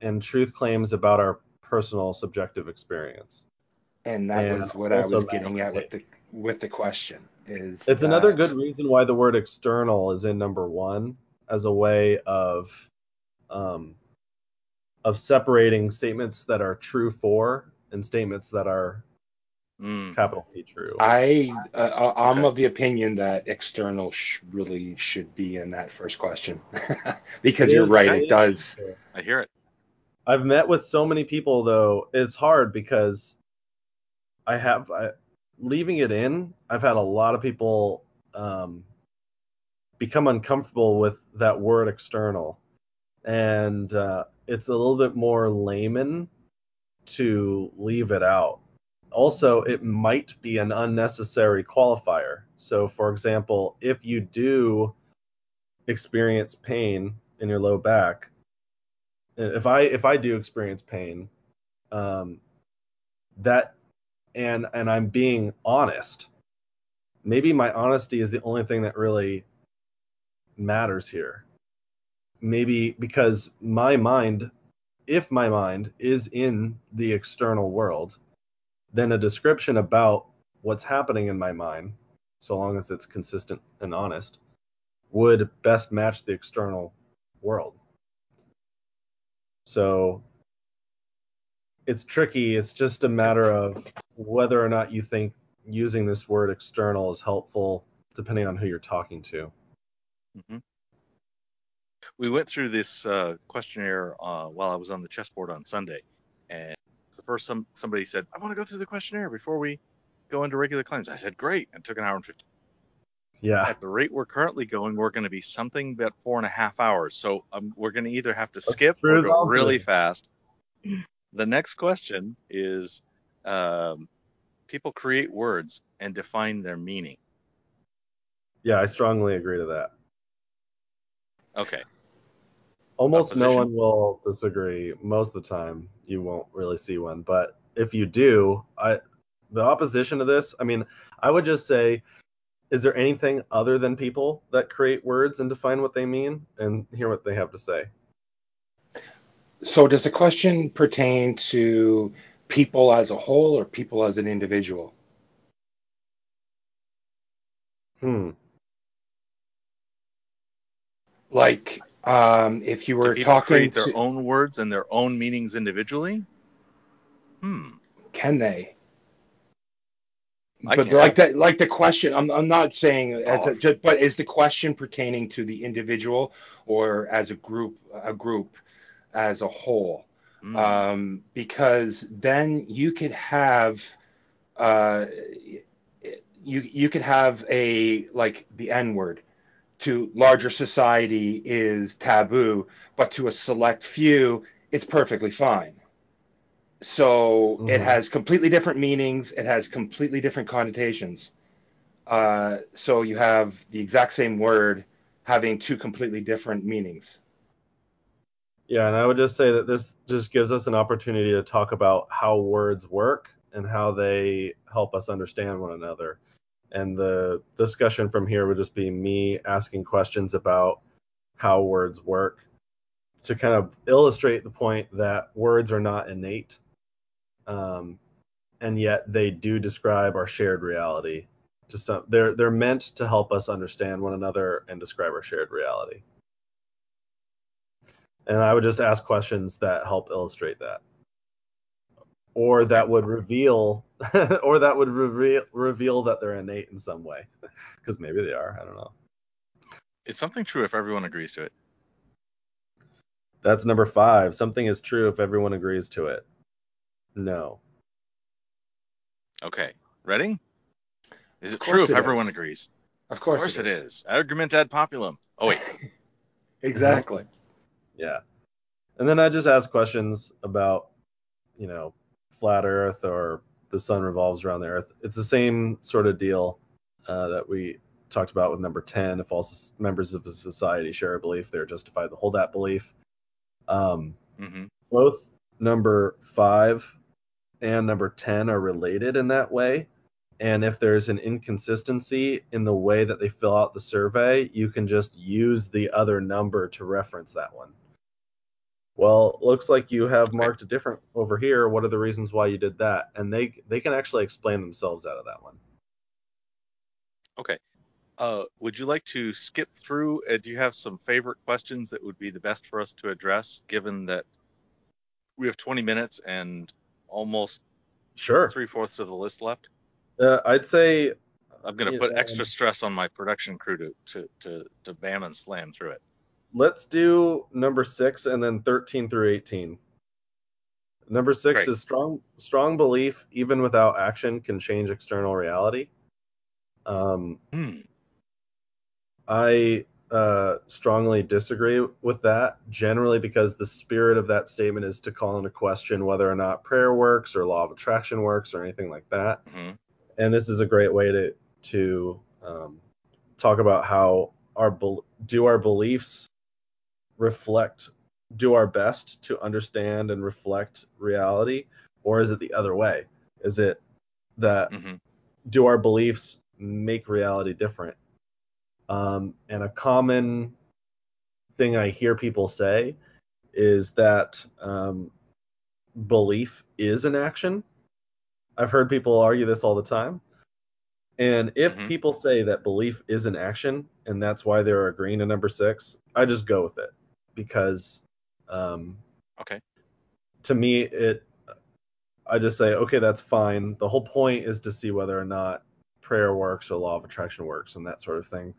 [SPEAKER 4] and truth claims about our personal subjective experience.
[SPEAKER 5] And that and was what I was getting at with the with the question. Is
[SPEAKER 4] it's that... another good reason why the word external is in number one as a way of um, of separating statements that are true for and statements that are mm. capital T true.
[SPEAKER 5] I uh, I'm okay. of the opinion that external sh- really should be in that first question because it you're is, right, it does.
[SPEAKER 3] I hear it.
[SPEAKER 4] I've met with so many people though, it's hard because I have I, leaving it in. I've had a lot of people um, become uncomfortable with that word external, and uh, it's a little bit more layman to leave it out. Also, it might be an unnecessary qualifier. So, for example, if you do experience pain in your low back, if I if I do experience pain, um, that and and I'm being honest. Maybe my honesty is the only thing that really matters here. Maybe because my mind, if my mind is in the external world, then a description about what's happening in my mind, so long as it's consistent and honest, would best match the external world. So it's tricky. It's just a matter of whether or not you think using this word external is helpful, depending on who you're talking to.
[SPEAKER 3] hmm We went through this uh, questionnaire uh, while I was on the chessboard on Sunday, and the first some somebody said, "I want to go through the questionnaire before we go into regular claims." I said, "Great," and took an hour and fifty.
[SPEAKER 4] Yeah.
[SPEAKER 3] At the rate we're currently going, we're going to be something about four and a half hours. So um, we're going to either have to
[SPEAKER 4] Let's
[SPEAKER 3] skip or go really fast. The next question is um, people create words and define their meaning.
[SPEAKER 4] Yeah, I strongly agree to that.
[SPEAKER 3] Okay.
[SPEAKER 4] Almost no one will disagree. Most of the time, you won't really see one. But if you do, I the opposition to this, I mean, I would just say, is there anything other than people that create words and define what they mean and hear what they have to say?
[SPEAKER 5] So does the question pertain to people as a whole or people as an individual?
[SPEAKER 4] Hmm.
[SPEAKER 5] Like, um, if you were talking
[SPEAKER 3] create their
[SPEAKER 5] to,
[SPEAKER 3] own words and their own meanings individually? Hmm.
[SPEAKER 5] can they?
[SPEAKER 3] I
[SPEAKER 5] But
[SPEAKER 3] can.
[SPEAKER 5] like that, like the question, I'm I'm not saying as a, just, but is the question pertaining to the individual or as a group, a group as a whole?
[SPEAKER 3] Hmm.
[SPEAKER 5] Um, because then you could have, uh, you you could have a like the N word to larger society is taboo, but to a select few, it's perfectly fine. So it
[SPEAKER 4] Mhm.
[SPEAKER 5] has completely different meanings. It has completely different connotations. Uh, so you have the exact same word having two completely different meanings.
[SPEAKER 4] Yeah, and I would just say that this just gives us an opportunity to talk about how words work and how they help us understand one another. And the discussion from here would just be me asking questions about how words work to kind of illustrate the point that words are not innate, um, and yet they do describe our shared reality. Just uh, they're they're meant to help us understand one another and describe our shared reality. And I would just ask questions that help illustrate that. Or that would reveal or that would reveal reveal that they're innate in some way. Because maybe they are. I don't know.
[SPEAKER 3] Is something true if everyone agrees to it?
[SPEAKER 4] That's number five. Something is true if everyone agrees to it. No.
[SPEAKER 3] Okay. Ready? Is it true
[SPEAKER 5] course
[SPEAKER 3] if
[SPEAKER 5] it
[SPEAKER 3] everyone
[SPEAKER 5] is.
[SPEAKER 3] agrees?
[SPEAKER 5] Of course,
[SPEAKER 3] Of
[SPEAKER 5] course,
[SPEAKER 3] course it is. Argument ad populum. Oh wait.
[SPEAKER 5] Exactly.
[SPEAKER 4] Yeah. And then I just ask questions about, you know, flat Earth or the sun revolves around the Earth. It's the same sort of deal uh, that we talked about with number 10. If all s- members of a society share a belief, they're justified to hold that belief. Um,
[SPEAKER 3] hmm
[SPEAKER 4] both number five and number 10 are related in that way. And if there's an inconsistency in the way that they fill out the survey, you can just use the other number to reference that one. Well, looks like you have marked a different over here. What are the reasons why you did that? And they they can actually explain themselves out of that one.
[SPEAKER 3] Okay. Uh, would you like to skip through? Uh, do you have some favorite questions that would be the best for us to address, given that we have 20 minutes and almost
[SPEAKER 4] Sure.
[SPEAKER 3] three fourths of the list left?
[SPEAKER 4] Uh, I'd say
[SPEAKER 3] I'm going to put extra stress on my production crew to, to, to, to bam and slam through it.
[SPEAKER 4] Let's do number six and then 13 through 18. Number six
[SPEAKER 3] Great.
[SPEAKER 4] is strong strong belief, even without action, can change external reality. Um,
[SPEAKER 3] Hmm.
[SPEAKER 4] I uh, strongly disagree with that, generally because the spirit of that statement is to call into question whether or not prayer works or law of attraction works or anything like that.
[SPEAKER 3] hmm
[SPEAKER 4] And this is a great way to to um, talk about how our do our beliefs reflect do our best to understand and reflect reality, or is it the other way? Is it that
[SPEAKER 3] hmm
[SPEAKER 4] do our beliefs make reality different? Um, and a common thing I hear people say is that um, belief is an action. I've heard people argue this all the time. And if
[SPEAKER 3] Mhm.
[SPEAKER 4] people say that belief is an action and that's why they're agreeing to number six, I just go with it because um,
[SPEAKER 3] Okay.
[SPEAKER 4] to me, it I just say, okay, that's fine. The whole point is to see whether or not prayer works or law of attraction works and that sort of thing.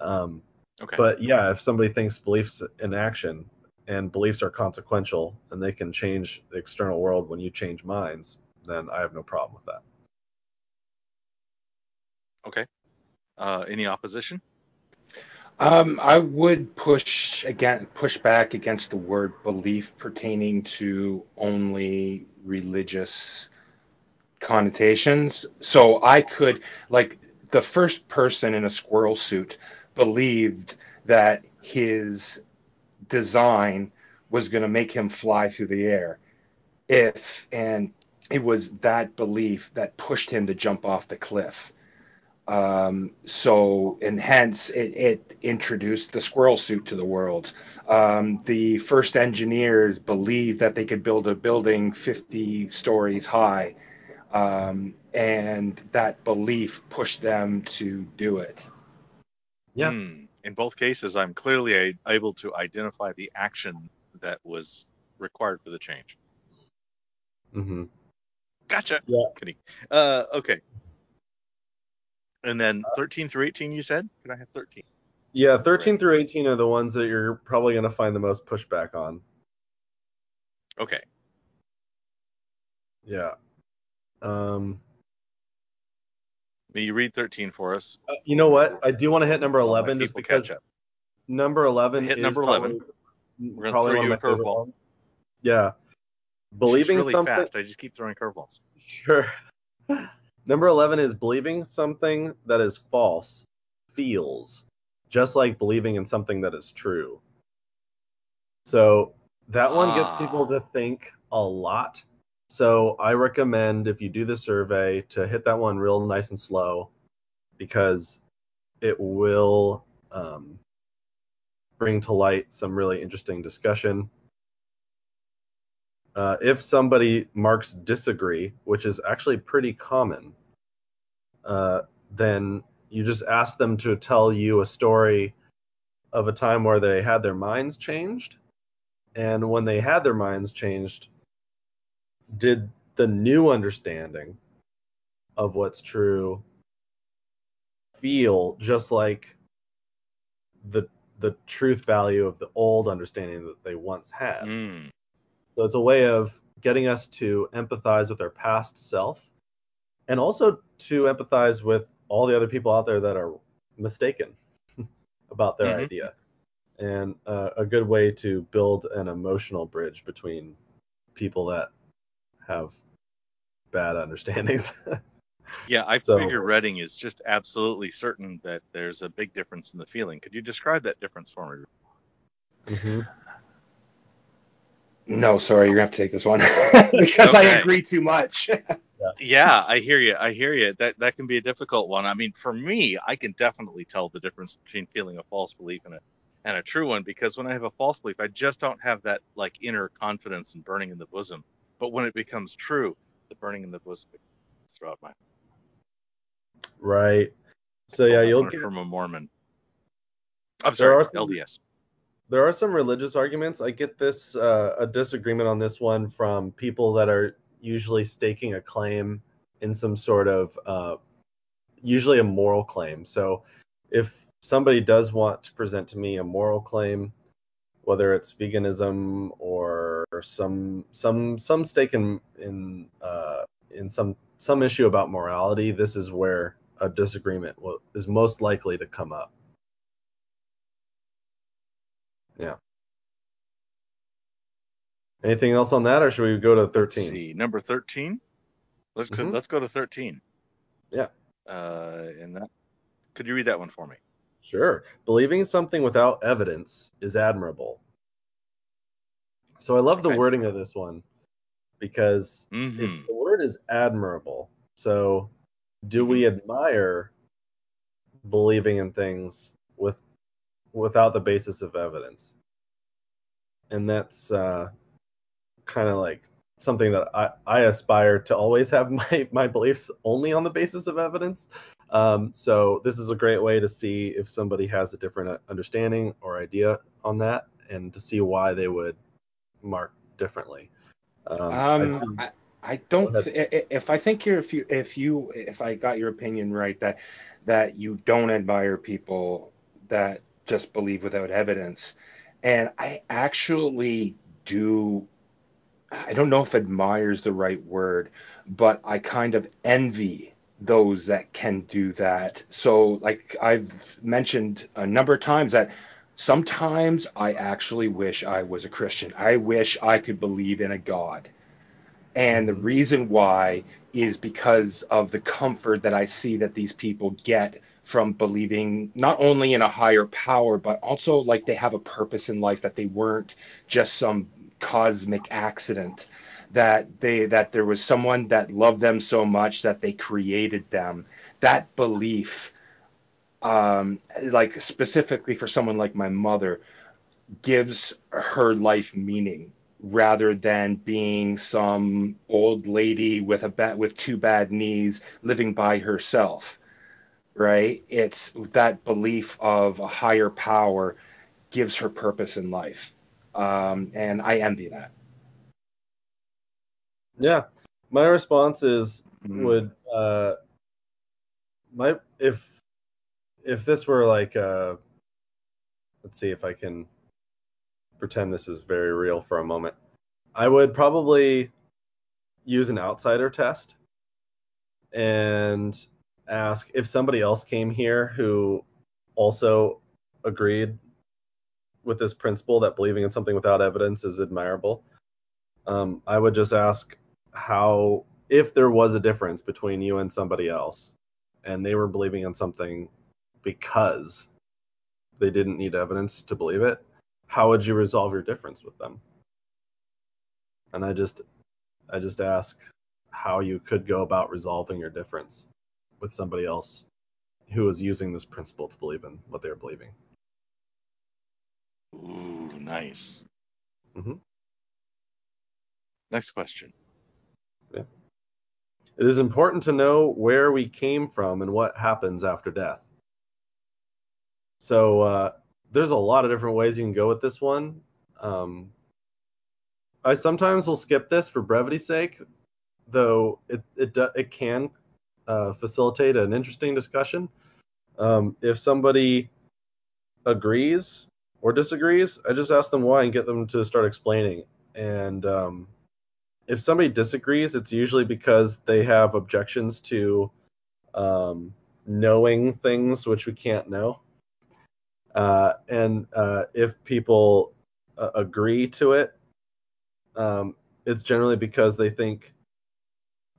[SPEAKER 4] Um,
[SPEAKER 3] Okay.
[SPEAKER 4] but yeah, if somebody thinks beliefs in action and beliefs are consequential and they can change the external world when you change minds, then I have no problem with that.
[SPEAKER 3] okay. Uh, any opposition?
[SPEAKER 5] Um, I would push again, push back against the word belief pertaining to only religious connotations. So I could, like, the first person in a squirrel suit believed that his design was going to make him fly through the air. If, and it was that belief that pushed him to jump off the cliff. Um, so, and hence it, it introduced the squirrel suit to the world. Um, the first engineers believed that they could build a building 50 stories high, um, and that belief pushed them to do it.
[SPEAKER 4] Yeah.
[SPEAKER 3] Hmm. In both cases, I'm clearly a- able to identify the action that was required for the change.
[SPEAKER 4] Mm-hmm.
[SPEAKER 3] Gotcha.
[SPEAKER 4] Yeah.
[SPEAKER 3] Uh, okay. And then 13 through 18, you said? Can I have 13?
[SPEAKER 4] Yeah, 13 through 18 are the ones that you're probably going to find the most pushback on.
[SPEAKER 3] Okay.
[SPEAKER 4] Yeah. Um,
[SPEAKER 3] May you read 13 for us?
[SPEAKER 4] uh, you know what? I do want to hit number 11 just because
[SPEAKER 3] catch up.
[SPEAKER 4] number 11
[SPEAKER 3] Hit
[SPEAKER 4] is
[SPEAKER 3] number 11.
[SPEAKER 4] probably,
[SPEAKER 3] We're gonna
[SPEAKER 4] probably
[SPEAKER 3] throw
[SPEAKER 4] one of
[SPEAKER 3] a
[SPEAKER 4] my favorite ones. Yeah. Believing
[SPEAKER 3] really
[SPEAKER 4] something.
[SPEAKER 3] fast. I just keep throwing curveballs.
[SPEAKER 4] Sure. Number 11 is believing something that is false feels just like believing in something that is true. So that one gets
[SPEAKER 3] Ah.
[SPEAKER 4] people to think a lot. So I recommend if you do the survey to hit that one real nice and slow because it will um, bring to light some really interesting discussion. Uh, if somebody marks disagree, which is actually pretty common, uh, then you just ask them to tell you a story of a time where they had their minds changed. And when they had their minds changed, did the new understanding of what's true feel just like the the truth value of the old understanding that they once had?
[SPEAKER 3] Mm.
[SPEAKER 4] So it's a way of getting us to empathize with our past self and also to empathize with all the other people out there that are mistaken about their
[SPEAKER 3] Mhm.
[SPEAKER 4] idea. And uh, a good way to build an emotional bridge between people that have bad understandings.
[SPEAKER 3] Yeah, I
[SPEAKER 4] So-
[SPEAKER 3] figure Reading is just absolutely certain that there's a big difference in the feeling. Could you describe that difference for me?
[SPEAKER 4] mm-hmm.
[SPEAKER 5] No, sorry, you're gonna have to take this one because I agree too much.
[SPEAKER 3] Yeah, I hear you. I hear you. That that can be a difficult one. I mean, for me, I can definitely tell the difference between feeling a false belief and a and a true one because when I have a false belief, I just don't have that like inner confidence and burning in the bosom. But when it becomes true, the burning in the bosom is throughout my.
[SPEAKER 4] Right. So yeah, you'll get
[SPEAKER 3] from a Mormon. I'm sorry,
[SPEAKER 4] are some-
[SPEAKER 3] LDS.
[SPEAKER 4] There are some religious arguments. I get this uh, a disagreement on this one from people that are usually staking a claim in some sort of uh, usually a moral claim. So if somebody does want to present to me a moral claim, whether it's veganism or some some some stake in in uh, in some some issue about morality, this is where a disagreement will, is most likely to come up. Yeah. Anything else on that, or should we go to
[SPEAKER 3] Let's
[SPEAKER 4] 13?
[SPEAKER 3] see, number 13. Let's go,
[SPEAKER 4] Mhm.
[SPEAKER 3] let's go to 13.
[SPEAKER 4] Yeah.
[SPEAKER 3] Uh, and that. Could you read that one for me?
[SPEAKER 4] Sure. Believing something without evidence is admirable. So I love the
[SPEAKER 3] Okay.
[SPEAKER 4] wording of this one because it-
[SPEAKER 3] Mm-hmm.
[SPEAKER 4] the word is admirable. So do we
[SPEAKER 3] Mm-hmm.
[SPEAKER 4] admire believing in things with without the basis of evidence? And that's uh, kind of like something that I, I aspire to always have my, my beliefs only on the basis of evidence. Um, so this is a great way to see if somebody has a different uh, understanding or idea on that, and to see why they would mark differently. Um,
[SPEAKER 5] Um,
[SPEAKER 4] see-
[SPEAKER 5] I, I don't. Th- If I think you're, if you, if you, if I got your opinion right, that that you don't admire people that just believe without evidence, and I actually do. I don't know if admire is the right word, but I kind of envy those that can do that. So, like I've mentioned a number of times that sometimes I actually wish I was a Christian. I wish I could believe in a God. And the
[SPEAKER 4] Mhm.
[SPEAKER 5] reason why is because of the comfort that I see that these people get from believing not only in a higher power, but also like they have a purpose in life, that they weren't just some cosmic accident, that they that there was someone that loved them so much that they created them. That belief, um, like specifically for someone like my mother, gives her life meaning rather than being some old lady with a ba- with two bad knees living by herself right it's that belief of a higher power gives her purpose in life um, and i envy that
[SPEAKER 4] Yeah, my response is
[SPEAKER 5] Mm.
[SPEAKER 4] would uh my if if this were like uh let's see if I can pretend this is very real for a moment. I would probably use an outsider test and ask if somebody else came here who also agreed with this principle that believing in something without evidence is admirable. Um, I would just ask how, if there was a difference between you and somebody else, and they were believing in something because they didn't need evidence to believe it, how would you resolve your difference with them? And I just, I just ask how you could go about resolving your difference with somebody else who is using this principle to believe in what they're believing.
[SPEAKER 3] Ooh, nice.
[SPEAKER 4] Mhm.
[SPEAKER 3] Next question. Yeah.
[SPEAKER 4] It is important to know where we came from and what happens after death. So uh, there's a lot of different ways you can go with this one. Um, I sometimes will skip this for brevity's sake, though it it it can uh, facilitate an interesting discussion. Um, if somebody agrees or disagrees, I just ask them why and get them to start explaining. And um, if somebody disagrees, it's usually because they have objections to um, knowing things which we can't know. Uh, and uh, if people uh, agree to it, um, it's generally because they think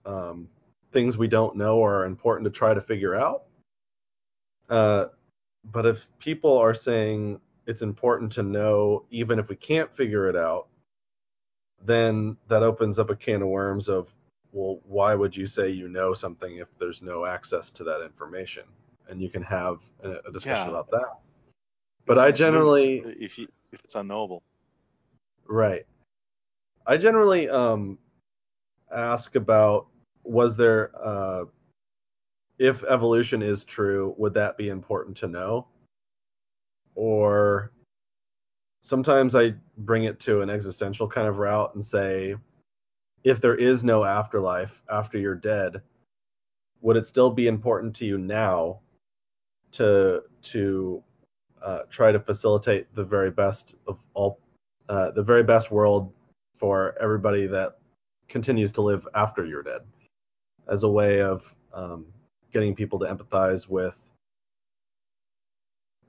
[SPEAKER 4] um, things we don't know are important to try to figure out. Uh, but if people are saying it's important to know, even if we can't figure it out, then that opens up a can of worms of, well, why would you say you know something if there's no access to that information? And you can have a, a discussion
[SPEAKER 3] Yeah.
[SPEAKER 4] about that. But
[SPEAKER 3] It's
[SPEAKER 4] I generally,
[SPEAKER 3] if you if it's unknowable.
[SPEAKER 4] right. I generally um, ask about was there, uh, if evolution is true, would that be important to know? Or sometimes I bring it to an existential kind of route and say, if there is no afterlife after you're dead, would it still be important to you now to to uh, try to facilitate the very best of all, uh, the very best world for everybody that continues to live after you're dead, as a way of um, getting people to empathize with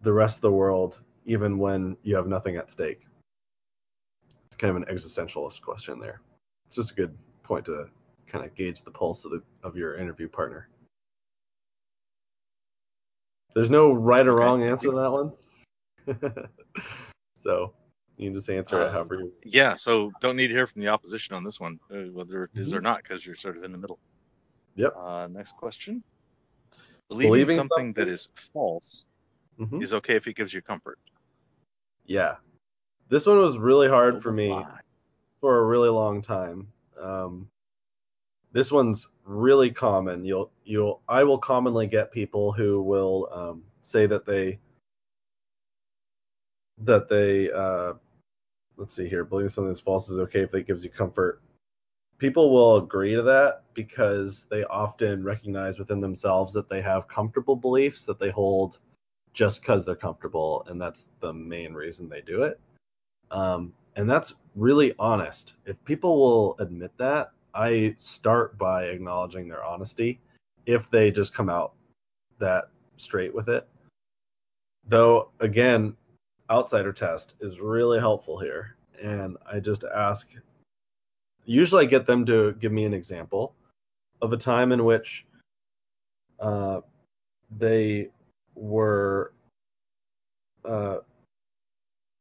[SPEAKER 4] the rest of the world, even when you have nothing at stake. It's kind of an existentialist question there. It's just a good point to kind of gauge the pulse of, the, of your interview partner. There's no right or wrong answer to that one. so You can just answer it
[SPEAKER 3] Uh,
[SPEAKER 4] however you.
[SPEAKER 3] Yeah, so don't need to hear from the opposition on this one, uh, whether it is or not, because you're sort of in the middle.
[SPEAKER 4] Yep.
[SPEAKER 3] Uh, next question. Believing,
[SPEAKER 4] Believing
[SPEAKER 3] something, that
[SPEAKER 4] something-
[SPEAKER 3] is false
[SPEAKER 4] Mhm.
[SPEAKER 3] is okay if it gives you comfort.
[SPEAKER 4] Yeah. This one was really hard for me
[SPEAKER 3] lie.
[SPEAKER 4] for a really long time. Um, this one's really common. You'll you'll I will commonly get people who will um, say that they that they uh, let's see here believing something is false is okay if it gives you comfort. People will agree to that because they often recognize within themselves that they have comfortable beliefs that they hold just because they're comfortable, and that's the main reason they do it. Um, and that's really honest. If people will admit that, I start by acknowledging their honesty if they just come out that straight with it. Though, again, outsider test is really helpful here. And I just ask, usually I get them to give me an example of a time in which uh, they were uh,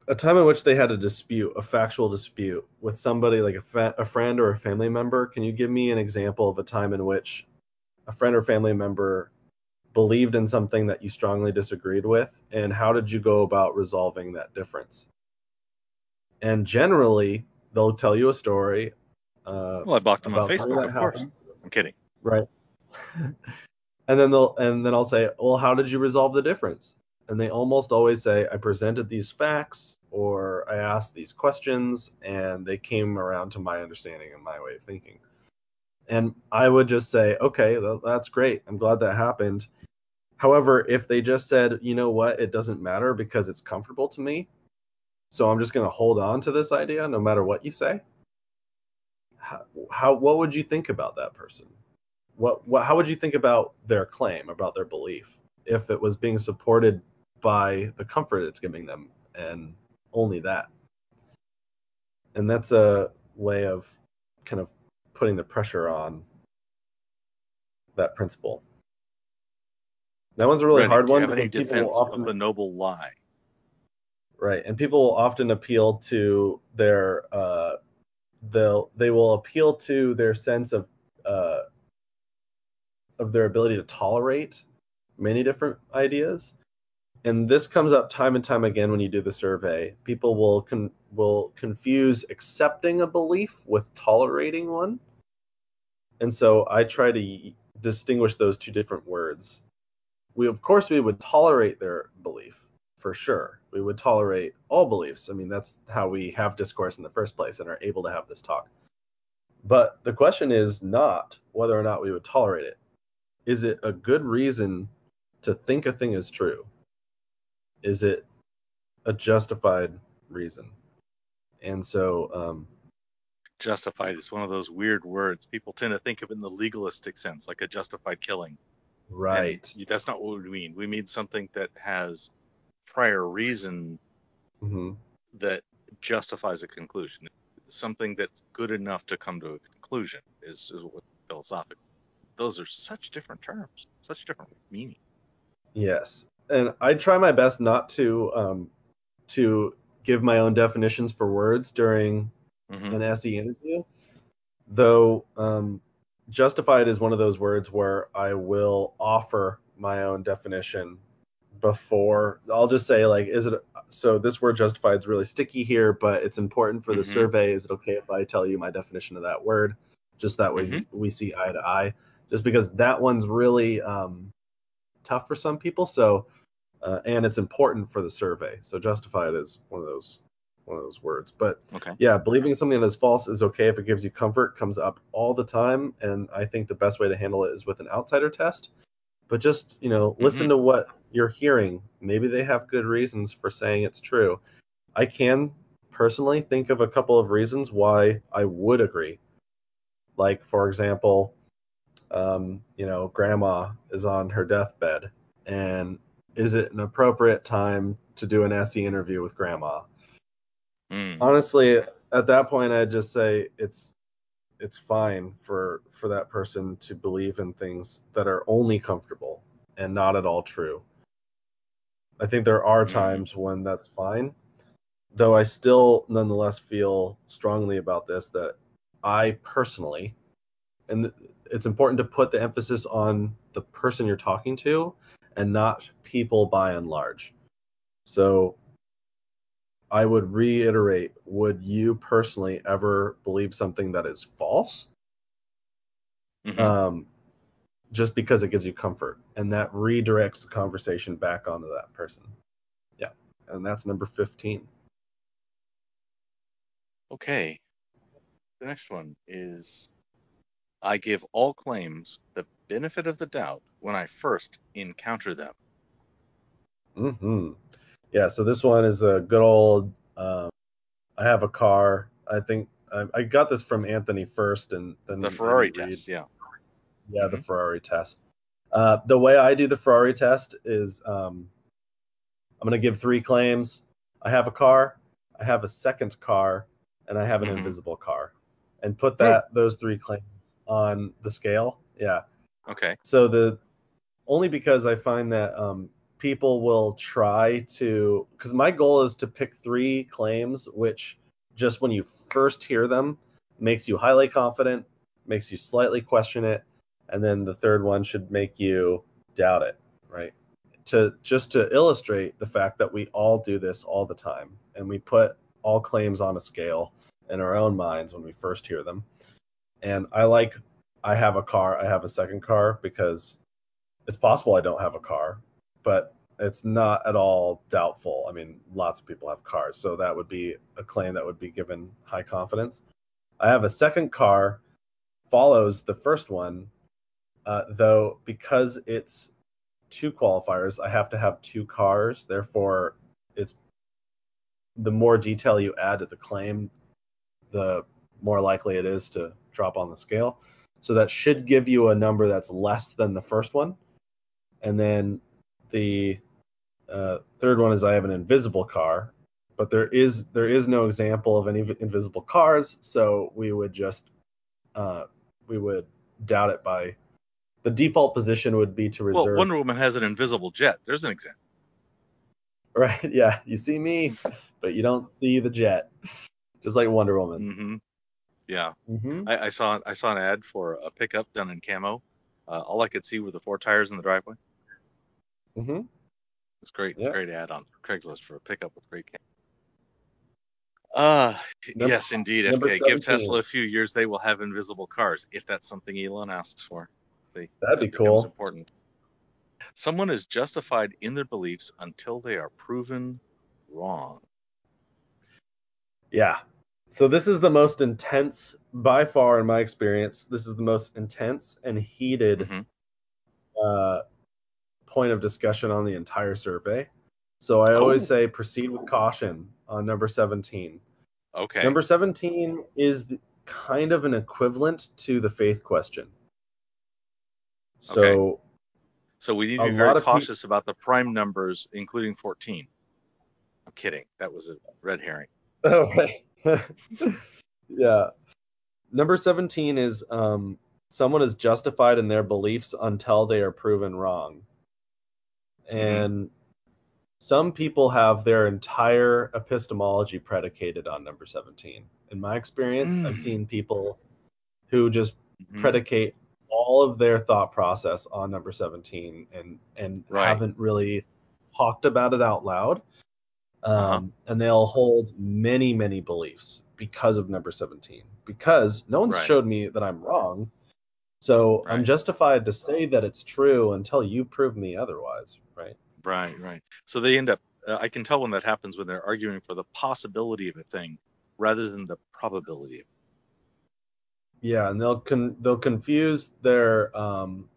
[SPEAKER 4] a time in which they had a dispute, a factual dispute with somebody like a, fa- a friend or a family member. Can you give me an example of a time in which a friend or family member believed in something that you strongly disagreed with, and how did you go about resolving that difference? And generally, they'll tell you a story. Uh,
[SPEAKER 3] Well, I blocked them on Facebook, of course.
[SPEAKER 4] happened.
[SPEAKER 3] I'm kidding.
[SPEAKER 4] Right. and then they'll and then I'll say, "Well, how did you resolve the difference?" And they almost always say, "I presented these facts or I asked these questions and they came around to my understanding and my way of thinking." And I would just say, "Okay, that's great. I'm glad that happened." However, if they just said, "You know what? It doesn't matter because it's comfortable to me." So I'm just going to hold on to this idea no matter what you say. How, how what would you think about that person? what, what how would you think about their claim about their belief if it was being supported by the comfort it's giving them and only that and that's a way of kind of putting the pressure on that principle that one's a really hard one because people often
[SPEAKER 3] of the noble lie?
[SPEAKER 4] right and people will often appeal to their uh they'll they will appeal to their sense of uh of their ability to tolerate many different ideas. And this comes up time and time again when you do the survey. People will con- will confuse accepting a belief with tolerating one. And so i try to y- distinguish those two different words. We of course we would tolerate their belief for sure. We would tolerate all beliefs. I mean that's how we have discourse in the first place and are able to have this talk. But the question is not whether or not we would tolerate it. Is it a good reason to think a thing is true? Is it a justified reason? And so um,
[SPEAKER 3] Justified is one of those weird words. People tend to think of it in the legalistic sense, like a justified killing. And
[SPEAKER 4] right.
[SPEAKER 3] that's not what we mean. We mean something that has prior reason
[SPEAKER 4] hmm
[SPEAKER 3] that justifies a conclusion. Something that's good enough to come to a conclusion is, is what philosophical. Those are such different terms, such different meaning.
[SPEAKER 4] yes and i try my best not to um, to give my own definitions for words during
[SPEAKER 3] hmm
[SPEAKER 4] an SE interview. Though um, justified is one of those words where I will offer my own definition before. I'll just say like, is it so? This word justified is really sticky here, but it's important for the
[SPEAKER 3] Mhm.
[SPEAKER 4] survey. Is it okay if I tell you my definition of that word? Just that way
[SPEAKER 3] Mhm.
[SPEAKER 4] we see eye to eye. Just because that one's really um, tough for some people. So uh, and it's important for the survey. So justified is one of those one of those words. But
[SPEAKER 3] Okay.
[SPEAKER 4] yeah, believing something that is false is okay if it gives you comfort, comes up all the time, and I think the best way to handle it is with an outsider test. But just, you know, listen to what you're hearing. Maybe they have good reasons for saying it's true. I can personally think of a couple of reasons why I would agree. Like, for example, um, you know, grandma is on her deathbed, and is it an appropriate time to do an SE interview with grandma?
[SPEAKER 3] Mm.
[SPEAKER 4] honestly at that point i'd just say it's it's fine for for that person to believe in things that are only comfortable and not at all true i think there are
[SPEAKER 3] Mm.
[SPEAKER 4] times when that's fine though I still nonetheless feel strongly about this that I personally, and it's important to put the emphasis on the person you're talking to and not people by and large. So I would reiterate would you personally ever believe something that is false?
[SPEAKER 3] Mhm.
[SPEAKER 4] Um, just because it gives you comfort and that redirects the conversation back onto that person. Yeah. And that's number 15.
[SPEAKER 3] Okay. The next one is I give all claims the benefit of the doubt when I first encounter them.
[SPEAKER 4] hmm Yeah, so this one is a good old. Um, I have a car. I think I, I got this from Anthony first, and then
[SPEAKER 3] The Ferrari test, yeah.
[SPEAKER 4] Yeah, the
[SPEAKER 3] Mhm.
[SPEAKER 4] Ferrari test. Uh, the way I do the Ferrari test is um, I'm going to give three claims. I have a car, I have a second car, and I have an
[SPEAKER 3] Mhm.
[SPEAKER 4] invisible car, and put that those three claims on the scale. Yeah.
[SPEAKER 3] Okay.
[SPEAKER 4] So the only because I find that um, people will try to because my goal is to pick three claims which just when you first hear them makes you highly confident, makes you slightly question it, and then the third one should make you doubt it, right? To just to illustrate the fact that we all do this all the time and we put all claims on a scale in our own minds when we first hear them. And I like I have a car, I have a second car because it's possible I don't have a car, but it's not at all doubtful. I mean, lots of people have cars, so that would be a claim that would be given high confidence. I have a second car, follows the first one, uh, though because it's two qualifiers, I have to have two cars. Therefore, it's the more detail you add to the claim, the more likely it is to drop on the scale. So that should give you a number that's less than the first one. And then the uh, third one is I have an invisible car, but there is there is no example of any invisible cars, so we would just uh, we would doubt it by the default position would be to reserve. Well.
[SPEAKER 3] Wonder Woman has an invisible jet. There's an example.
[SPEAKER 4] Right? Yeah, you see me, but you don't see the jet, just like Wonder Woman.
[SPEAKER 3] hmm Yeah.
[SPEAKER 4] Mm-hmm.
[SPEAKER 3] I, I saw I saw an ad for a pickup done in camo. Uh, all I could see were the four tires in the driveway.
[SPEAKER 4] Mm-hmm.
[SPEAKER 3] It's great,
[SPEAKER 4] Yeah.
[SPEAKER 3] great ad on Craigslist for a pickup with great camo. Uh,
[SPEAKER 4] Number-
[SPEAKER 3] yes, indeed. FK, give Tesla a few years, they will have invisible cars if that's something Elon asks for. See,
[SPEAKER 4] That'd be cool.
[SPEAKER 3] Important. Someone is justified in their beliefs until they are proven wrong.
[SPEAKER 4] Yeah. So this is the most intense, by far, in my experience. This is the most intense and heated
[SPEAKER 3] Mhm.
[SPEAKER 4] uh, point of discussion on the entire survey. So I
[SPEAKER 3] Oh.
[SPEAKER 4] always say proceed with caution on number 17.
[SPEAKER 3] Okay.
[SPEAKER 4] Number 17 is the, kind of an equivalent to the faith question. So
[SPEAKER 3] So we need to be very cautious about the prime numbers, including 14. I'm kidding. That was a red herring.
[SPEAKER 4] Oh, right. yeah. Number 17 is um, someone is justified in their beliefs until they are proven wrong. And some people have their entire epistemology predicated on number 17. In my experience, I've
[SPEAKER 3] Mm.
[SPEAKER 4] seen people who just
[SPEAKER 3] Mhm.
[SPEAKER 4] predicate all of their thought process on number 17 and and
[SPEAKER 3] Right.
[SPEAKER 4] haven't really talked about it out loud um,
[SPEAKER 3] Uh-huh.
[SPEAKER 4] and they'll hold many many beliefs because of number 17 because no one's
[SPEAKER 3] Right.
[SPEAKER 4] showed me that i'm wrong so i'm justified to say that it's true until you prove me otherwise right
[SPEAKER 3] Right, right. So they end up, uh, I can tell when that happens when they're arguing for the possibility of a thing rather than the probability of it.
[SPEAKER 4] Yeah and they'll con- they'll confuse their um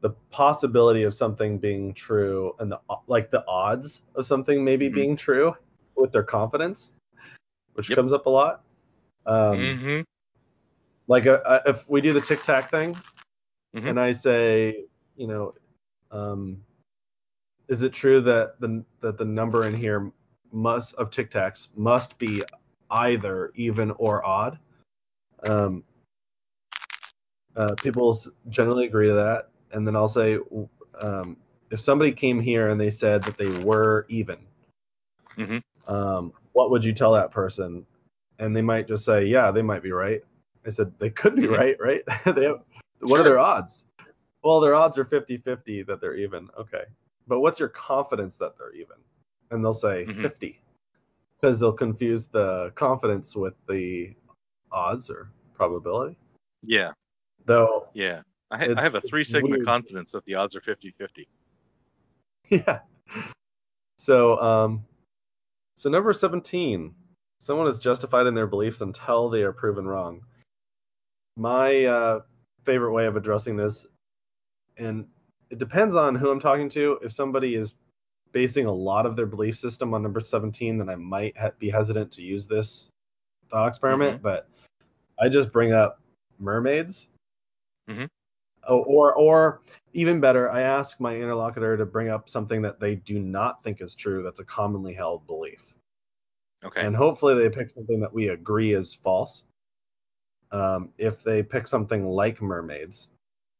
[SPEAKER 4] the possibility of something being true and the like the odds of something maybe
[SPEAKER 3] Mhm.
[SPEAKER 4] being true with their confidence which
[SPEAKER 3] Yep.
[SPEAKER 4] comes up a lot um
[SPEAKER 3] Mhm.
[SPEAKER 4] like uh, uh, if we do the tic tac thing
[SPEAKER 3] Mhm.
[SPEAKER 4] and i say you know um is it true that the that the number in here must of tic tacs must be either even or odd um uh, people generally agree to that and then i'll say um, if somebody came here and they said that they were even
[SPEAKER 3] Mhm.
[SPEAKER 4] um, what would you tell that person? And they might just say, yeah, they might be right. I said, they could be
[SPEAKER 3] Mhm.
[SPEAKER 4] right, right? they have, what
[SPEAKER 3] Sure.
[SPEAKER 4] are their odds? Well, their odds are 50 50 that they're even. Okay. But what's your confidence that they're even? And they'll say
[SPEAKER 3] Mhm.
[SPEAKER 4] 50 because they'll confuse the confidence with the odds or probability.
[SPEAKER 3] Yeah,
[SPEAKER 4] Though,
[SPEAKER 3] yeah. I, ha- I have a three sigma
[SPEAKER 4] weird.
[SPEAKER 3] confidence that the odds are 50-50.
[SPEAKER 4] yeah. So, um, so number 17, someone is justified in their beliefs until they are proven wrong. My uh, favorite way of addressing this, and it depends on who I'm talking to. If somebody is basing a lot of their belief system on number 17, then I might ha- be hesitant to use this thought experiment. But I just bring up mermaids.
[SPEAKER 3] Mhm.
[SPEAKER 4] Oh, or, or even better, I ask my interlocutor to bring up something that they do not think is true. That's a commonly held belief,
[SPEAKER 3] Okay.
[SPEAKER 4] and hopefully they pick something that we agree is false. Um, if they pick something like mermaids,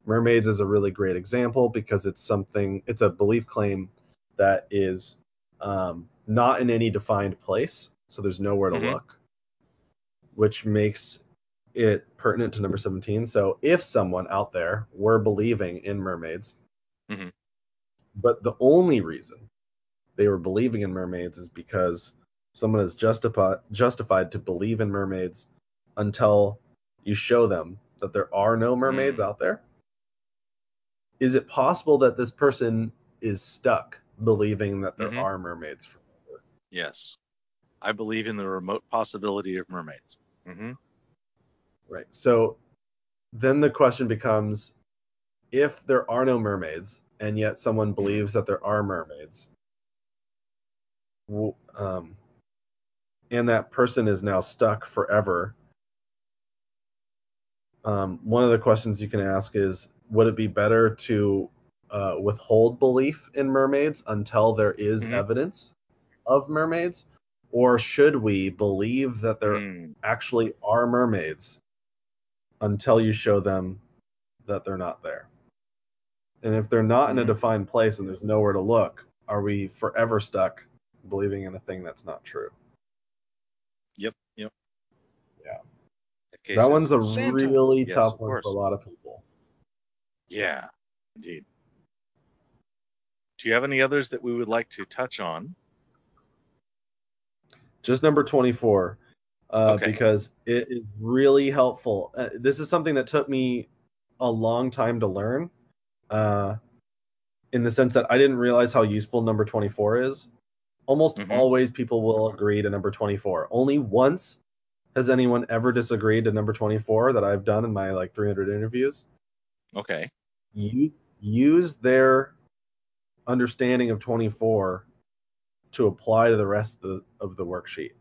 [SPEAKER 4] mermaids is a really great example because it's something, it's a belief claim that is um, not in any defined place, so there's nowhere to
[SPEAKER 3] Mhm.
[SPEAKER 4] look, which makes it pertinent to number 17. So if someone out there were believing in mermaids,
[SPEAKER 3] Mhm.
[SPEAKER 4] but the only reason they were believing in mermaids is because someone is justified justified to believe in mermaids until you show them that there are no mermaids
[SPEAKER 3] Mm.
[SPEAKER 4] out there. Is it possible that this person is stuck believing that there
[SPEAKER 3] Mhm.
[SPEAKER 4] are mermaids?
[SPEAKER 3] Yes. I believe in the remote possibility of mermaids. hmm
[SPEAKER 4] Right. So then the question becomes if there are no mermaids and yet someone believes that there are mermaids, um, and that person is now stuck forever, um, one of the questions you can ask is would it be better to uh, withhold belief in mermaids until there is
[SPEAKER 3] Mhm.
[SPEAKER 4] evidence of mermaids? Or should we believe that there
[SPEAKER 3] Mm.
[SPEAKER 4] actually are mermaids until you show them that they're not there. And if they're not in a
[SPEAKER 3] Mhm.
[SPEAKER 4] defined place and there's nowhere to look, are we forever stuck believing in a thing that's not true?
[SPEAKER 3] Yep. Yep.
[SPEAKER 4] Yeah.
[SPEAKER 3] That
[SPEAKER 4] one's a
[SPEAKER 3] Santa.
[SPEAKER 4] really
[SPEAKER 3] Yes,
[SPEAKER 4] tough one for a lot of people.
[SPEAKER 3] Yeah, indeed. Do you have any others that we would like to touch on?
[SPEAKER 4] Just number 24, uh,
[SPEAKER 3] Okay.
[SPEAKER 4] because it is really helpful. Uh, this is something that took me a long time to learn, uh, in the sense that I didn't realize how useful number 24 is. Almost
[SPEAKER 3] Mhm.
[SPEAKER 4] always people will agree to number 24. Only once has anyone ever disagreed to number 24 that I've done in my like 300 interviews.
[SPEAKER 3] Okay.
[SPEAKER 4] You use their understanding of 24 to apply to the rest of the, of the worksheet.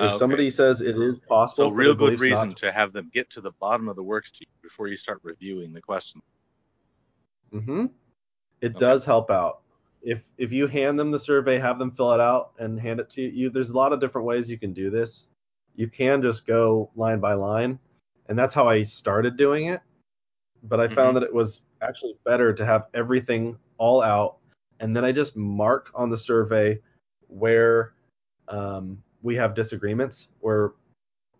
[SPEAKER 4] If
[SPEAKER 3] okay.
[SPEAKER 4] somebody says it is possible,
[SPEAKER 3] so real good reason
[SPEAKER 4] not
[SPEAKER 3] to have them get to the bottom of the worksheet before you start reviewing the question.
[SPEAKER 4] hmm It
[SPEAKER 3] Okay.
[SPEAKER 4] does help out. If if you hand them the survey, have them fill it out and hand it to you. There's a lot of different ways you can do this. You can just go line by line, and that's how I started doing it. But I found that it was actually better to have everything all out, and then I just mark on the survey where um, we have disagreements, where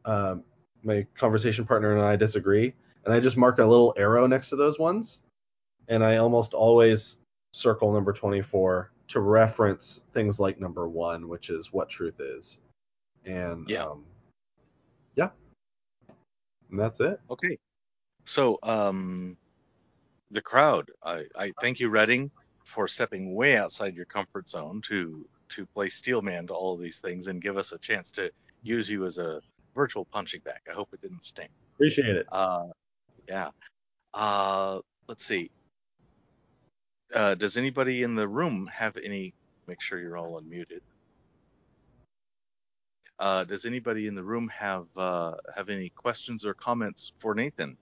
[SPEAKER 4] um, my conversation partner and I disagree, and I just mark a little arrow next to those ones and I almost always circle number 24 to reference things like number one, which is what truth is. And
[SPEAKER 3] Yeah.
[SPEAKER 4] um, yeah, and that's it.
[SPEAKER 3] Okay. So, um, the crowd. I, I thank you, Redding, for stepping way outside your comfort zone to to play steelman to all of these things and give us a chance to use you as a virtual punching bag. I hope it didn't sting.
[SPEAKER 4] Appreciate it.
[SPEAKER 3] Uh, yeah. Uh, let's see. Uh, does anybody in the room have any? Make sure you're all unmuted. Uh, does anybody in the room have uh, have any questions or comments for Nathan,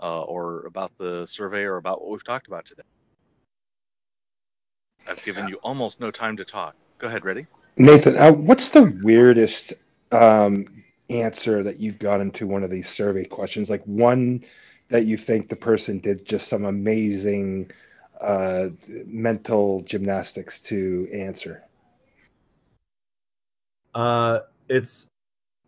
[SPEAKER 3] uh, or about the survey, or about what we've talked about today? I've given you almost no time to talk. Go ahead, ready?
[SPEAKER 5] Nathan, uh, what's the weirdest um, answer that you've gotten to one of these survey questions? Like one that you think the person did just some amazing uh, mental gymnastics to answer.
[SPEAKER 4] Uh, it's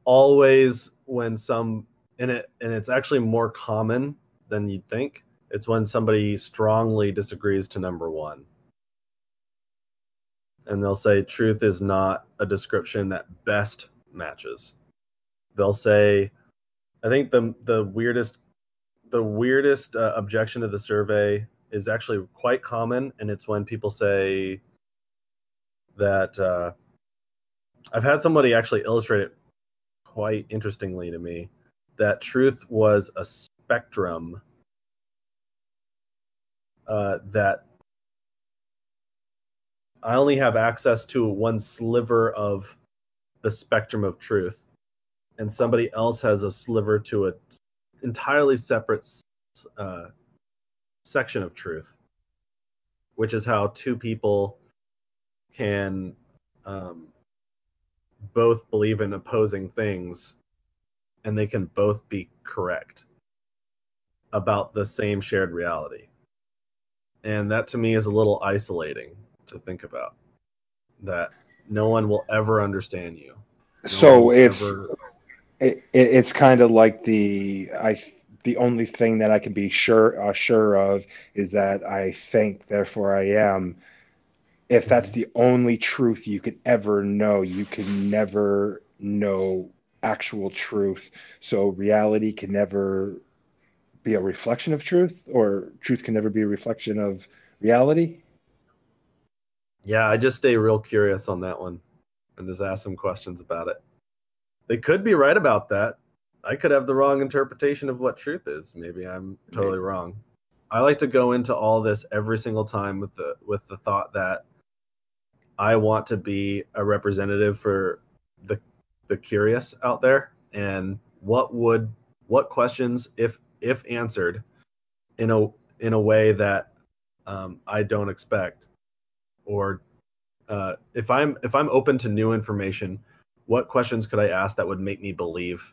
[SPEAKER 4] always when some and it and it's actually more common than you'd think. It's when somebody strongly disagrees to number one. And they'll say truth is not a description that best matches. They'll say, I think the the weirdest the weirdest uh, objection to the survey is actually quite common, and it's when people say that uh, I've had somebody actually illustrate it quite interestingly to me that truth was a spectrum uh, that I only have access to one sliver of the spectrum of truth, and somebody else has a sliver to an entirely separate uh, section of truth, which is how two people can um, both believe in opposing things and they can both be correct about the same shared reality. And that to me is a little isolating to think about. That no one will ever understand you. No
[SPEAKER 5] so it's
[SPEAKER 4] ever-
[SPEAKER 5] it, it, it's kind of like the I the only thing that I can be sure uh, sure of is that I think, therefore I am. If that's the only truth you could ever know, you can never know actual truth. So reality can never be a reflection of truth, or truth can never be a reflection of reality.
[SPEAKER 4] Yeah, I just stay real curious on that one and just ask some questions about it. They could be right about that. I could have the wrong interpretation of what truth is. Maybe I'm totally wrong. I like to go into all this every single time with the with the thought that I want to be a representative for the the curious out there and what would what questions if if answered in a in a way that um, I don't expect or uh, if I'm if I'm open to new information, what questions could I ask that would make me believe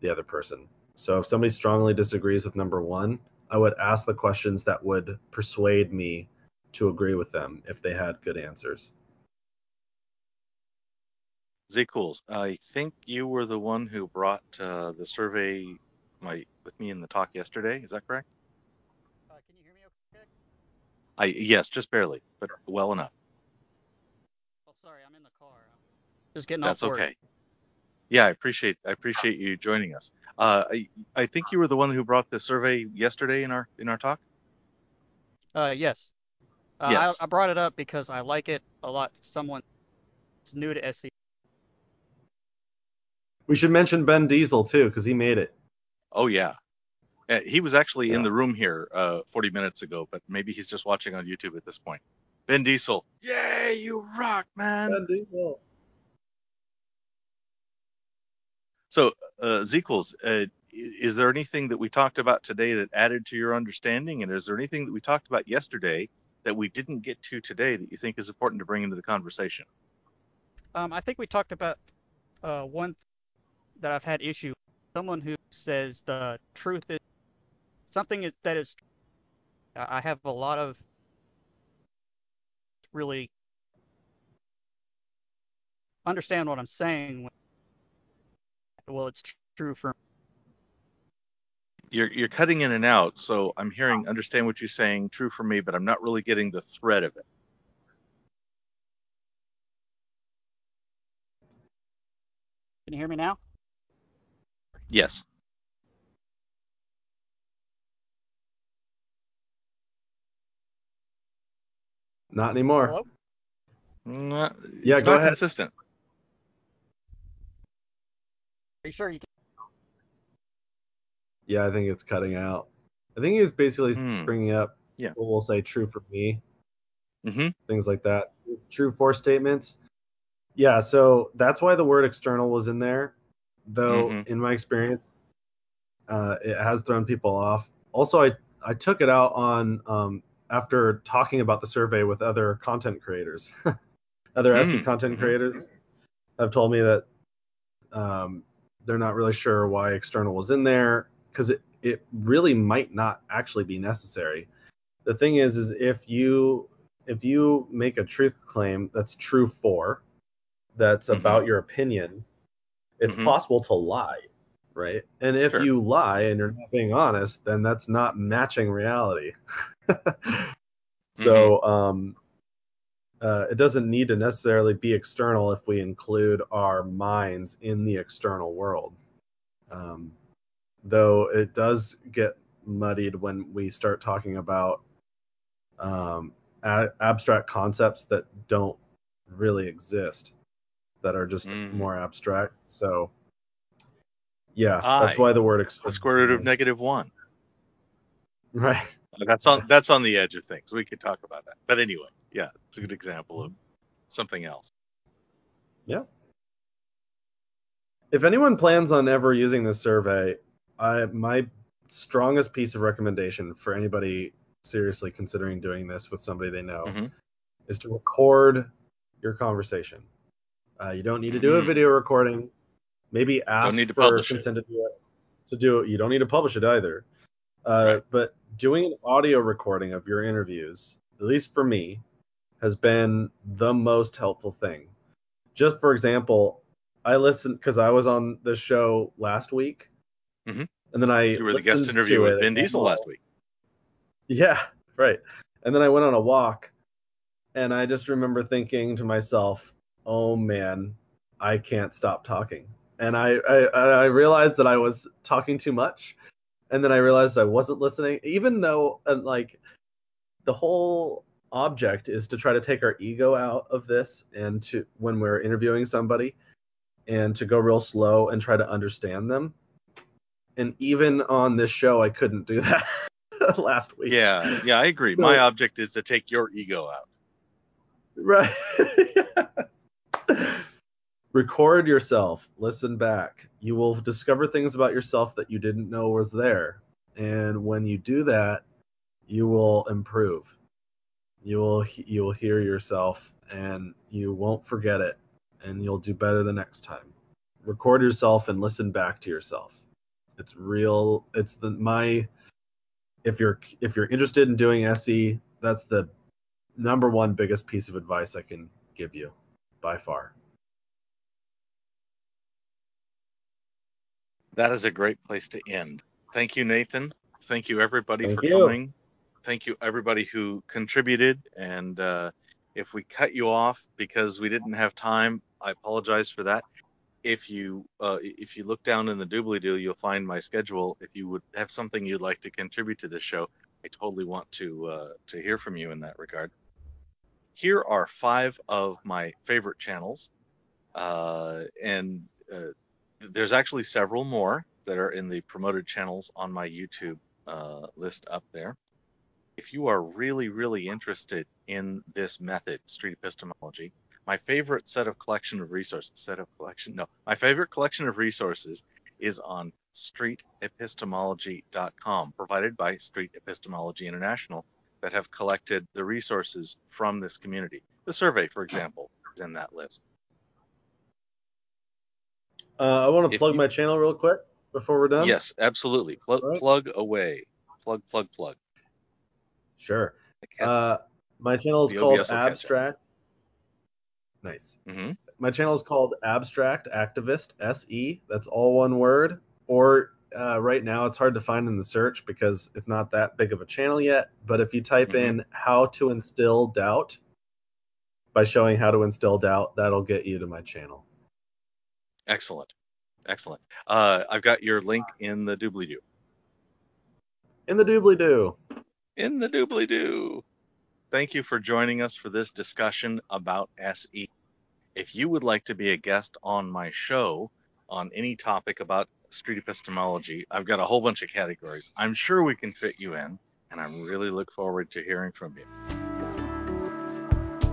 [SPEAKER 4] the other person? So if somebody strongly disagrees with number one, I would ask the questions that would persuade me to agree with them if they had good answers.
[SPEAKER 3] Zcools, I think you were the one who brought uh, the survey my with me in the talk yesterday. Is that correct?
[SPEAKER 7] Uh, can you hear me okay?
[SPEAKER 3] I yes, just barely, but well enough.
[SPEAKER 7] Oh, sorry, I'm in the car. I'm just getting
[SPEAKER 3] That's
[SPEAKER 7] off work.
[SPEAKER 3] okay. Yeah, I appreciate I appreciate you joining us. Uh, I I think you were the one who brought the survey yesterday in our in our talk.
[SPEAKER 7] Uh, yes. Uh,
[SPEAKER 3] Yes.
[SPEAKER 7] I, I brought it up because I like it a lot. Someone that's new to. SE.
[SPEAKER 4] We should mention Ben Diesel too because he made it.
[SPEAKER 3] Oh yeah. Uh, he was actually in the room here uh, 40 minutes ago, but maybe he's just watching on YouTube at this point. Ben Diesel, yay, you rock, man!
[SPEAKER 4] Ben Diesel.
[SPEAKER 3] So, uh, Zequels, uh, is there anything that we talked about today that added to your understanding, and is there anything that we talked about yesterday that we didn't get to today that you think is important to bring into the conversation?
[SPEAKER 7] Um, I think we talked about uh, one that I've had issue. Someone who says the truth is something that is. I I have a lot of really understand what I'm saying. Well, it's true for
[SPEAKER 3] You're you're cutting in and out, so I'm hearing understand what you're saying, true for me, but I'm not really getting the thread of it.
[SPEAKER 7] Can you hear me now?
[SPEAKER 3] Yes.
[SPEAKER 4] Not anymore.
[SPEAKER 7] Hello.
[SPEAKER 3] Not,
[SPEAKER 4] Yeah,
[SPEAKER 3] it's
[SPEAKER 4] go
[SPEAKER 3] not
[SPEAKER 4] ahead.
[SPEAKER 3] consistent.
[SPEAKER 7] Are you sure you? Can?
[SPEAKER 4] Yeah, I think it's cutting out. I think he was basically
[SPEAKER 3] Hmm.
[SPEAKER 4] bringing up
[SPEAKER 3] Yeah.
[SPEAKER 4] what we'll say true for me,
[SPEAKER 3] hmm
[SPEAKER 4] things like that. True for statements. Yeah, so that's why the word external was in there. Though
[SPEAKER 3] Mhm.
[SPEAKER 4] in my experience, uh, it has thrown people off. Also, I I took it out on um, after talking about the survey with other content creators. other SE
[SPEAKER 3] Mm,
[SPEAKER 4] content
[SPEAKER 3] mhm.
[SPEAKER 4] creators have told me that um, they're not really sure why external was in there because it, it really might not actually be necessary. The thing is, is if you if you make a truth claim that's true for, that's
[SPEAKER 3] Mhm.
[SPEAKER 4] about your opinion, it's
[SPEAKER 3] Mhm.
[SPEAKER 4] possible to lie, right? And if
[SPEAKER 3] Sure.
[SPEAKER 4] you lie and you're not being honest, then that's not matching reality. so um, uh, it doesn't need to necessarily be external if we include our minds in the external world. Um, though it does get muddied when we start talking about um, a- abstract concepts that don't really exist, that are just
[SPEAKER 3] Mhm.
[SPEAKER 4] more abstract. So, yeah, that's why the word
[SPEAKER 3] The square root of negative one.
[SPEAKER 4] Right.
[SPEAKER 3] That's on that's on the edge of things. We could talk about that. But anyway, yeah, it's a good example of something else. Yeah.
[SPEAKER 4] If anyone plans on ever using this survey, I my strongest piece of recommendation for anybody seriously considering doing this with somebody they know
[SPEAKER 3] Mhm.
[SPEAKER 4] is to record your conversation. Uh, you don't need to do a
[SPEAKER 3] Mhm.
[SPEAKER 4] video recording. Maybe ask
[SPEAKER 3] to
[SPEAKER 4] for
[SPEAKER 3] publish it.
[SPEAKER 4] to do it. To do it, you don't need to publish it either. Uh,
[SPEAKER 3] Right.
[SPEAKER 4] But doing an audio recording of your interviews, at least for me, has been the most helpful thing. Just for example, I listened because I was on the show last week,
[SPEAKER 3] Mhm.
[SPEAKER 4] and then I
[SPEAKER 3] You were the guest interview with
[SPEAKER 4] Ben
[SPEAKER 3] Diesel last week.
[SPEAKER 4] Yeah, right. And then I went on a walk, and I just remember thinking to myself, "Oh man, I can't stop talking." And I I, I realized that I was talking too much, and then I realized I wasn't listening, even though uh, like the whole object is to try to take our ego out of this and to when we're interviewing somebody and to go real slow and try to understand them. And even on this show, I couldn't do that last week.
[SPEAKER 3] Yeah, yeah, I agree.
[SPEAKER 4] So-
[SPEAKER 3] My object is to take your ego out.
[SPEAKER 4] Right. Record yourself, listen back. You will discover things about yourself that you didn't know was there. And when you do that, you will improve. You will you will hear yourself and you won't forget it and you'll do better the next time. Record yourself and listen back to yourself. It's real it's the my if you're if you're interested in doing SE, that's the number one biggest piece of advice I can give you by far.
[SPEAKER 3] That is a great place to end. Thank you, Nathan. Thank you, everybody,
[SPEAKER 4] Thank
[SPEAKER 3] for
[SPEAKER 4] you.
[SPEAKER 3] coming. Thank you, everybody who contributed. And uh, if we cut you off because we didn't have time, I apologize for that. If you uh, if you look down in the doobly doo, you'll find my schedule. If you would have something you'd like to contribute to this show, I totally want to uh, to hear from you in that regard. Here are five of my favorite channels, uh, and uh, there's actually several more that are in the promoted channels on my YouTube uh, list up there. If you are really, really interested in this method, street epistemology, my favorite set of collection of resources, set of collection, no, my favorite collection of resources is on streetepistemology.com, provided by Street Epistemology International, that have collected the resources from this community. The survey, for example, is in that list.
[SPEAKER 4] Uh, I want to plug
[SPEAKER 3] you-
[SPEAKER 4] my channel real quick before we're done.
[SPEAKER 3] Yes, absolutely. Plug,
[SPEAKER 4] All right.
[SPEAKER 3] plug away. Plug, plug, plug.
[SPEAKER 4] Sure. Uh, my channel is called
[SPEAKER 3] OBS will catch up.
[SPEAKER 4] Abstract. Nice.
[SPEAKER 3] Mhm.
[SPEAKER 4] My channel is called Abstract Activist SE. That's all one word. Or uh, right now, it's hard to find in the search because it's not that big of a channel yet. But if you type
[SPEAKER 3] Mhm.
[SPEAKER 4] in "How to Instill Doubt" by showing how to instill doubt, that'll get you to my channel.
[SPEAKER 3] Excellent. Excellent. Uh, I've got your link in the doobly doo.
[SPEAKER 4] In the doobly doo.
[SPEAKER 3] In the doobly doo. Thank you for joining us for this discussion about SE. If you would like to be a guest on my show on any topic about street epistemology, I've got a whole bunch of categories. I'm sure we can fit you in, and I really look forward to hearing from you.